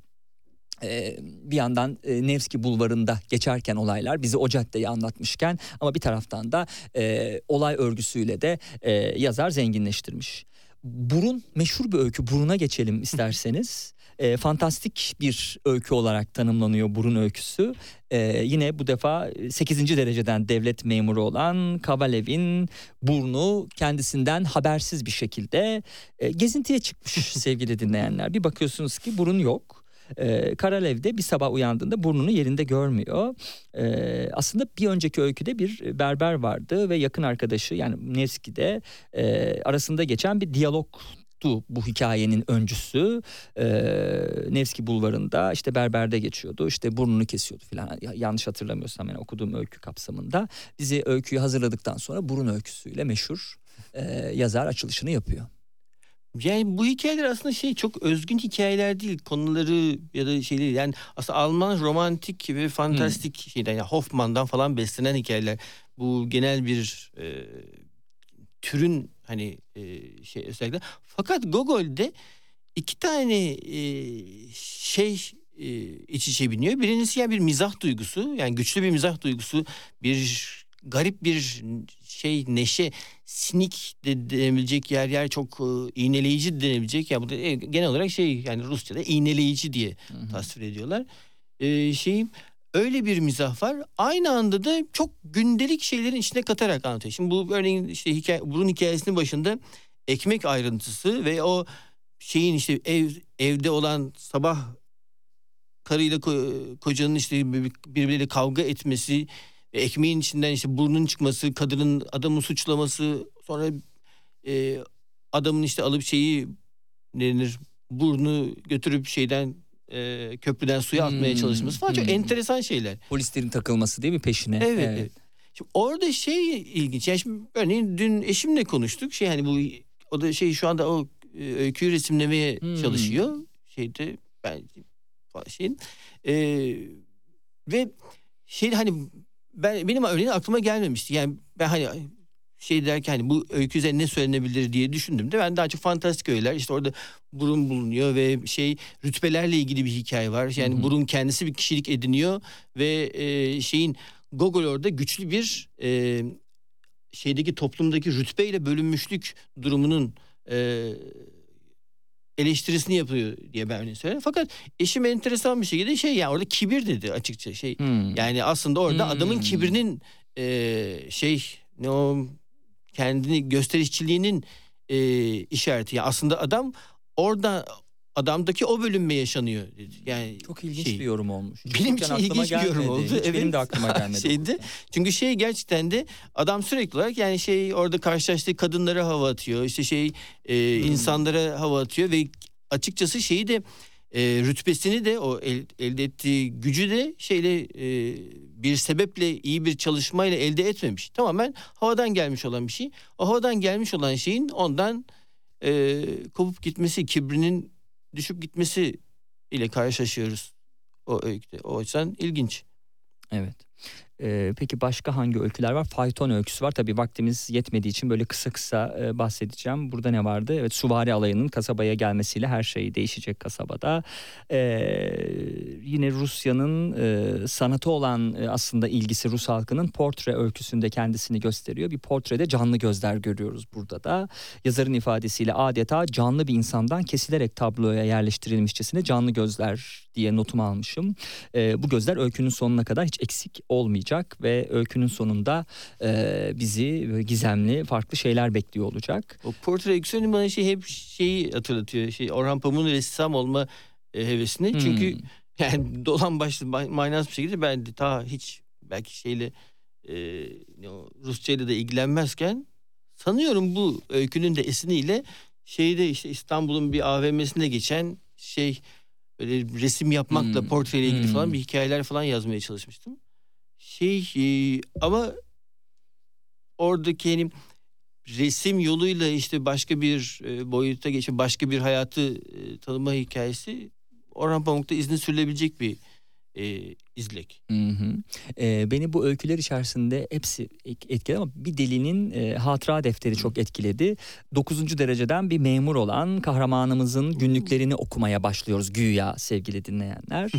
E, bir yandan e, Nevski Bulvarı'nda geçerken olaylar bizi o caddeyi anlatmışken ama bir taraftan da e, olay örgüsüyle de e, yazar zenginleştirmiş. Burun meşhur bir öykü. Burun'a geçelim isterseniz. E, fantastik bir öykü olarak tanımlanıyor Burun öyküsü. E, yine bu defa 8. dereceden devlet memuru olan Kavalev'in burnu kendisinden habersiz bir şekilde e, gezintiye çıkmış sevgili dinleyenler. Bir bakıyorsunuz ki burun yok. Ee, Karalev de bir sabah uyandığında burnunu yerinde görmüyor. Ee, aslında bir önceki öyküde bir berber vardı ve yakın arkadaşı yani Nevski'de e, arasında geçen bir diyalogtu bu hikayenin öncüsü. Ee, Nevski Bulvarı'nda işte berberde geçiyordu işte burnunu kesiyordu falan yanlış hatırlamıyorsam yani okuduğum öykü kapsamında. Dizi öyküyü hazırladıktan sonra burun öyküsüyle meşhur e, yazar açılışını yapıyor. Yani bu hikayeler aslında şey çok özgün hikayeler değil. Konuları ya da şeyleri yani aslında Alman romantik ve fantastik hmm. şeyden yani Hoffman'dan falan beslenen hikayeler. Bu genel bir e, türün hani e, şey özellikle. Fakat Gogol'de iki tane e, şey e, iç içe biniyor. Birincisi yani bir mizah duygusu yani güçlü bir mizah duygusu bir garip bir şey neşe sinik de denebilecek yer yer çok e, iğneleyici denebilecek ya bu da e, genel olarak şey yani Rusça'da iğneleyici diye Hı-hı. tasvir ediyorlar. Ee, şeyim öyle bir mizah var. Aynı anda da çok gündelik şeylerin içine katarak anlatıyor. Şimdi bu örneğin işte hikaye, bunun hikayesinin başında ekmek ayrıntısı ve o şeyin işte ev evde olan sabah karıyla kocanın işte birbirleriyle kavga etmesi ekmeğin içinden işte burnun çıkması, kadının adamın suçlaması, sonra e, adamın işte alıp şeyi ne denir burnu götürüp şeyden e, köprüden suya atmaya hmm, çalışması falan hmm. çok enteresan şeyler. Polislerin takılması değil mi peşine? Evet. evet. Şimdi orada şey ilginç. Yani şimdi örneğin dün eşimle konuştuk. Şey hani bu o da şey şu anda o e, öyküyü resimlemeye hmm. çalışıyor. Şeyde ben şeyin e, ve şey hani ben benim örneğin aklıma gelmemişti. Yani ben hani şey derken hani bu öykü üzerine ne söylenebilir diye düşündüm de ben daha çok fantastik öyküler işte orada burun bulunuyor ve şey rütbelerle ilgili bir hikaye var. Yani Hı-hı. burun kendisi bir kişilik ediniyor ve e, şeyin Gogol orada güçlü bir e, şeydeki toplumdaki rütbeyle bölünmüşlük durumunun e, eleştirisini yapıyor diye ben öyle söylerim. Fakat eşim enteresan bir şekilde şey yani orada kibir dedi açıkça şey. Hmm. Yani aslında orada hmm. adamın kibirinin e, şey ne o kendini gösterişçiliğinin e, işareti. Yani aslında adam orada adamdaki o bölünme yaşanıyor. Yani çok ilginç şey, bir yorum olmuş. Benim için ilginç bir yorum oldu. Hiç evet. Benim de aklıma gelmedi. Şeydi. Çünkü şey gerçekten de adam sürekli olarak yani şey orada karşılaştığı kadınlara hava atıyor. İşte şey e, hmm. insanlara hava atıyor ve açıkçası şeyi de e, rütbesini de o el, elde ettiği gücü de şeyle e, bir sebeple iyi bir çalışmayla elde etmemiş. Tamamen havadan gelmiş olan bir şey. O havadan gelmiş olan şeyin ondan e, kopup gitmesi, kibrinin düşüp gitmesi ile karşılaşıyoruz o öyküde. O yüzden ilginç. Evet. Ee, peki başka hangi öyküler var? Fayton öyküsü var. Tabii vaktimiz yetmediği için böyle kısa kısa e, bahsedeceğim. Burada ne vardı? Evet Suvari alayının kasabaya gelmesiyle her şey değişecek kasabada. Ee, yine Rusya'nın e, sanatı olan e, aslında ilgisi Rus halkının portre öyküsünde kendisini gösteriyor. Bir portrede canlı gözler görüyoruz burada da. Yazarın ifadesiyle adeta canlı bir insandan kesilerek tabloya yerleştirilmişçesine canlı gözler diye notumu almışım. E, bu gözler öykünün sonuna kadar hiç eksik olmayacak ve öykünün sonunda e, bizi gizemli farklı şeyler bekliyor olacak. O portre öyküsünün bana şey hep şeyi hatırlatıyor. Şey Orhan Pamuk'un ressam olma e, hevesini. Hmm. Çünkü yani dolan başlı maynaz bir şekilde ben de ta hiç belki şeyle e, Rusçayla da ilgilenmezken sanıyorum bu öykünün de esiniyle şeyde işte İstanbul'un bir AVM'sinde geçen şey böyle resim yapmakla hmm. portreyle ilgili hmm. falan bir hikayeler falan yazmaya çalışmıştım. şey e, ama oradaki hani resim yoluyla işte başka bir e, boyuta geçip başka bir hayatı e, tanıma hikayesi Orhan Pamuk'ta izni sürülebilecek bir e, izlek. Hı hı. Ee, beni bu öyküler içerisinde hepsi et- etkiledi ama bir delinin e, hatıra defteri çok etkiledi. Dokuzuncu dereceden bir memur olan kahramanımızın günlüklerini okumaya başlıyoruz güya sevgili dinleyenler.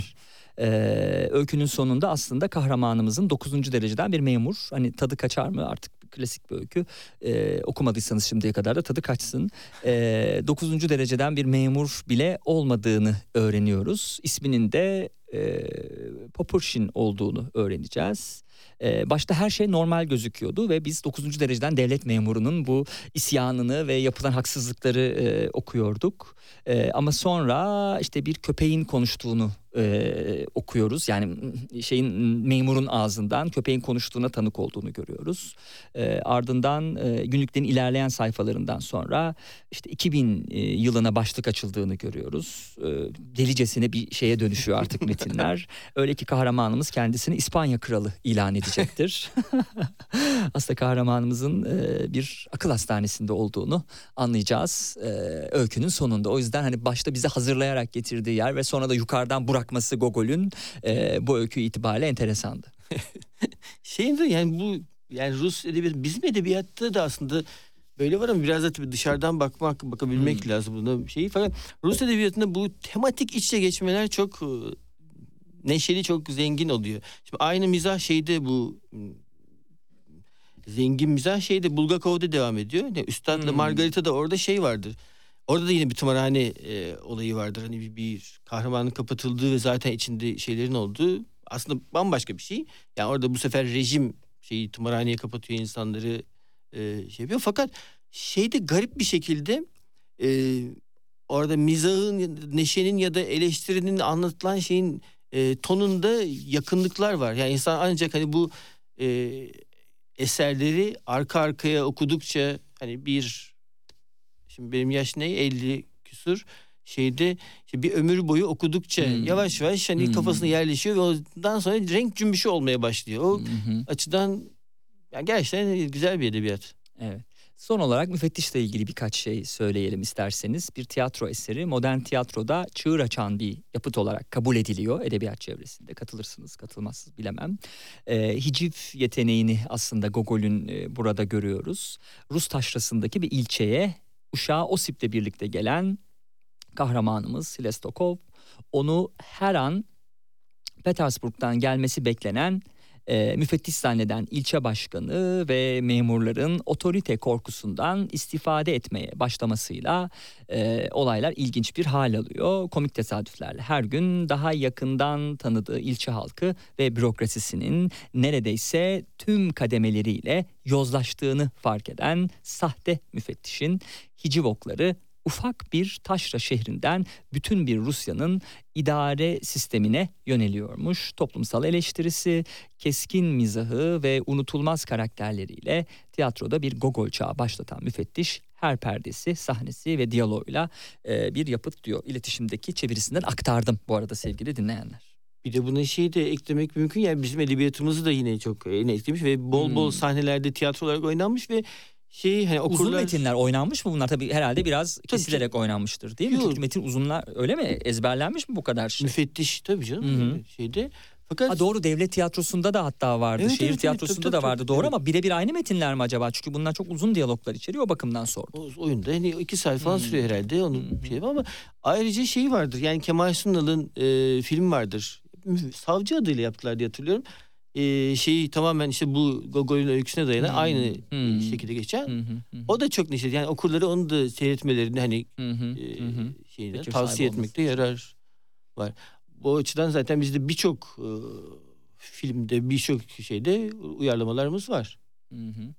Ee, öykünün sonunda aslında kahramanımızın 9. dereceden bir memur. Hani tadı kaçar mı artık klasik bir öykü. Ee, okumadıysanız şimdiye kadar da tadı kaçsın. Ee, 9. dereceden bir memur bile olmadığını öğreniyoruz. İsminin de e, Popurşin olduğunu öğreneceğiz. Ee, başta her şey normal gözüküyordu ve biz 9. dereceden devlet memurunun bu isyanını ve yapılan haksızlıkları e, okuyorduk. E, ama sonra işte bir köpeğin konuştuğunu e, okuyoruz. Yani şeyin memurun ağzından köpeğin konuştuğuna tanık olduğunu görüyoruz. E, ardından e, günlüklerin ilerleyen sayfalarından sonra işte 2000 e, yılına başlık açıldığını görüyoruz. E, delicesine bir şeye dönüşüyor artık metinler. Öyle ki kahramanımız kendisini İspanya kralı ilan edecektir. Aslında kahramanımızın e, bir akıl hastanesinde olduğunu anlayacağız e, öykünün sonunda. O yüzden hani başta bize hazırlayarak getirdiği yer ve sonra da yukarıdan bırakması Gogol'ün e, bu öykü itibariyle enteresandı. De yani bu yani Rus edebiyatı bizim edebiyatta da aslında böyle var ama biraz da tabii dışarıdan bakmak bakabilmek lazım buna şeyi fakat Rus edebiyatında bu tematik iç içe geçmeler çok e, neşeli çok zengin oluyor. Şimdi aynı mizah şeyde bu m, zengin mizah şeyde Bulgakov'da devam ediyor. Yani Üstad'la Hmm. Margarita da orada şey vardır. Orada da yine bir tımarhane e, olayı vardır. Hani bir, bir kahramanın kapatıldığı ve zaten içinde şeylerin olduğu aslında bambaşka bir şey. Yani orada bu sefer rejim şeyi tımarhaneye kapatıyor insanları e, şey yapıyor. Fakat şeyde garip bir şekilde e, orada mizahın, neşenin ya da eleştirinin anlatılan şeyin e, tonunda yakınlıklar var. Yani insan ancak hani bu e, eserleri arka arkaya okudukça hani bir şimdi benim yaş ne 50 küsur şeyde işte bir ömür boyu okudukça Hmm. yavaş yavaş hani Hmm. kafasına yerleşiyor ve ondan sonra renk cümbüşü olmaya başlıyor. O hı. açıdan yani gerçekten güzel bir edebiyat. Evet. Son olarak müfettişle ilgili birkaç şey söyleyelim isterseniz. Bir tiyatro eseri modern tiyatroda çığır açan bir yapıt olarak kabul ediliyor edebiyat çevresinde. Katılırsınız, katılmazsınız bilemem. Ee, hiciv yeteneğini aslında Gogol'ün e, burada görüyoruz. Rus taşrasındaki bir ilçeye uşağı Osip'le birlikte gelen kahramanımız Silestokov onu her an Petersburg'dan gelmesi beklenen e, müfettiş zanneden ilçe başkanı ve memurların otorite korkusundan istifade etmeye başlamasıyla e, olaylar ilginç bir hal alıyor. Komik tesadüflerle her gün daha yakından tanıdığı ilçe halkı ve bürokrasisinin neredeyse tüm kademeleriyle yozlaştığını fark eden sahte müfettişin hicivokları ufak bir taşra şehrinden bütün bir Rusya'nın idare sistemine yöneliyormuş. Toplumsal eleştirisi, keskin mizahı ve unutulmaz karakterleriyle tiyatroda bir Gogol çağı başlatan müfettiş her perdesi, sahnesi ve diyaloğuyla e, bir yapıt diyor. İletişimdeki çevirisinden aktardım bu arada sevgili dinleyenler. Bir de buna şeyi de eklemek mümkün. Yani bizim edebiyatımızı da yine çok e, yine etkilemiş ve bol bol Hmm. sahnelerde tiyatro olarak oynanmış ve şey hani Uzun okurlar metinler oynanmış mı bunlar? Tabii herhalde biraz kesilerek oynanmıştır değil mi? Yok. Çünkü metin uzunlar öyle mi? Ezberlenmiş mi bu kadar şey? müfettiş tabii canım Hı hı. şeyde. Fakat Ha doğru devlet tiyatrosunda da hatta vardı. Evet, Şehir evet, tiyatrosunda tabii, da tabii, vardı tabii, doğru evet. ama birebir aynı metinler mi acaba? Çünkü bunlar çok uzun diyaloglar içeriyor o bakımdan sordum. o oyunda hani iki saat falan Hmm. sürüyor herhalde onun hı. şey ama ayrıca şey vardır. Yani Kemal Sunal'ın e, film vardır. Savcı adıyla yaptılar diye hatırlıyorum. E, şeyi tamamen işte bu Gogol'ün öyküsüne dayanan Hmm. aynı Hmm. şekilde geçen. Hı hı, hı. O da çok neşeli. Yani okurları onu da seyretmelerini hani Hı hı, e, hı hı. şeyine tavsiye etmekte yarar var. Bu açıdan zaten bizde birçok e, filmde birçok şeyde uyarlamalarımız var. Hı hı.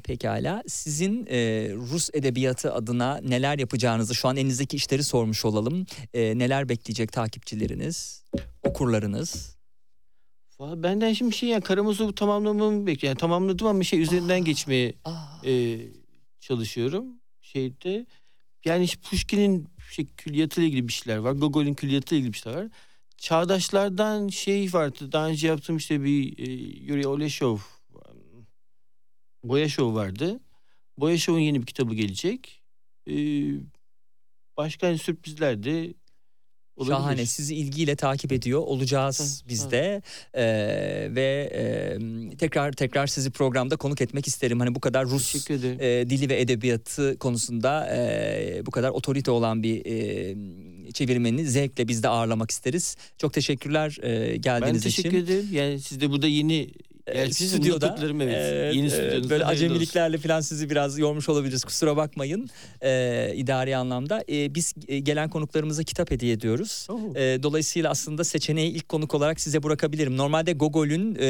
Pekala sizin e, Rus edebiyatı adına neler yapacağınızı şu an elinizdeki işleri sormuş olalım. Ee, neler bekleyecek takipçileriniz, okurlarınız? Valla Benden şimdi şey yani Karamazov'u tamamlamamı bekliyorum. Yani tamamladım ama şey üzerinden geçmeye Aa, e, çalışıyorum. Şeyde yani işte Pushkin'in şey, külliyatıyla ilgili bir şeyler var. Gogol'ün külliyatıyla ilgili bir şeyler var. çağdaşlardan şey vardı. Daha önce yaptığım işte bir e, Yuri Oleşov Boya Show vardı. Boya Show'un yeni bir kitabı gelecek. E, başka hani sürprizler de olabilir. Şahane. Sizi ilgiyle takip ediyor olacağız biz de Ee, ve e, tekrar tekrar sizi programda konuk etmek isterim. Hani bu kadar Rus e, dili ve edebiyatı konusunda e, bu kadar otorite olan bir e, çevirmeni zevkle biz de ağırlamak isteriz. Çok teşekkürler e, ben geldiğiniz teşekkür için. ederim. Yani siz de burada yeni yani siz stüdyoda, evet. yeni e, böyle hayırlı olsun. acemiliklerle falan sizi biraz yormuş olabiliriz. Kusura bakmayın e, idari anlamda. E, biz gelen konuklarımıza kitap hediye ediyoruz. Oh. E, dolayısıyla aslında seçeneği ilk konuk olarak size bırakabilirim. Normalde Gogol'ün e,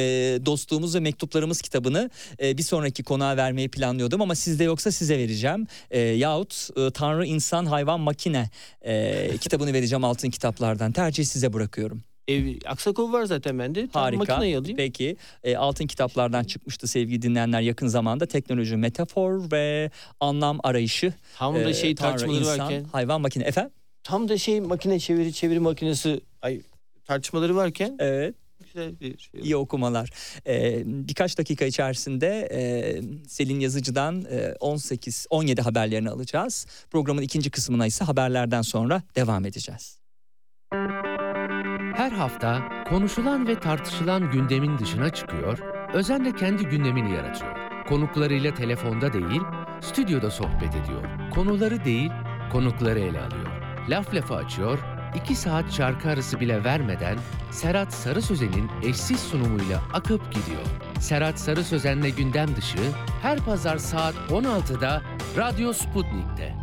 Dostluğumuz ve Mektuplarımız kitabını e, bir sonraki konuğa vermeyi planlıyordum ama sizde yoksa size vereceğim. E, yahut e, Tanrı, İnsan, Hayvan, Makine e, kitabını vereceğim altın kitaplardan. Tercih size bırakıyorum. Ev, Aksakov var zaten bende. Tam Harika. Makineyi alayım. Peki e, altın kitaplardan çıkmıştı sevgili dinleyenler yakın zamanda teknoloji, metafor ve anlam arayışı. Tam da E, şey Tanrı, tartışmaları insan, varken. hayvan, makine. Efendim? Tam da şey makine çeviri çeviri makinesi ay tartışmaları varken Evet. güzel bir şey. İyi okumalar. Ee, birkaç dakika içerisinde e, Selin Yazıcı'dan e, 18 17 haberlerini alacağız. Programın ikinci kısmına ise haberlerden sonra devam edeceğiz. Her hafta konuşulan ve tartışılan gündemin dışına çıkıyor, özenle kendi gündemini yaratıyor. Konuklarıyla telefonda değil, stüdyoda sohbet ediyor. Konuları değil, konukları ele alıyor. Laf lafı açıyor, iki saat şarkı arası bile vermeden Serhat Sarı Sözen'in eşsiz sunumuyla akıp gidiyor. Serhat Sarı Sözen'le gündem dışı her pazar saat 16'da Radyo Sputnik'te.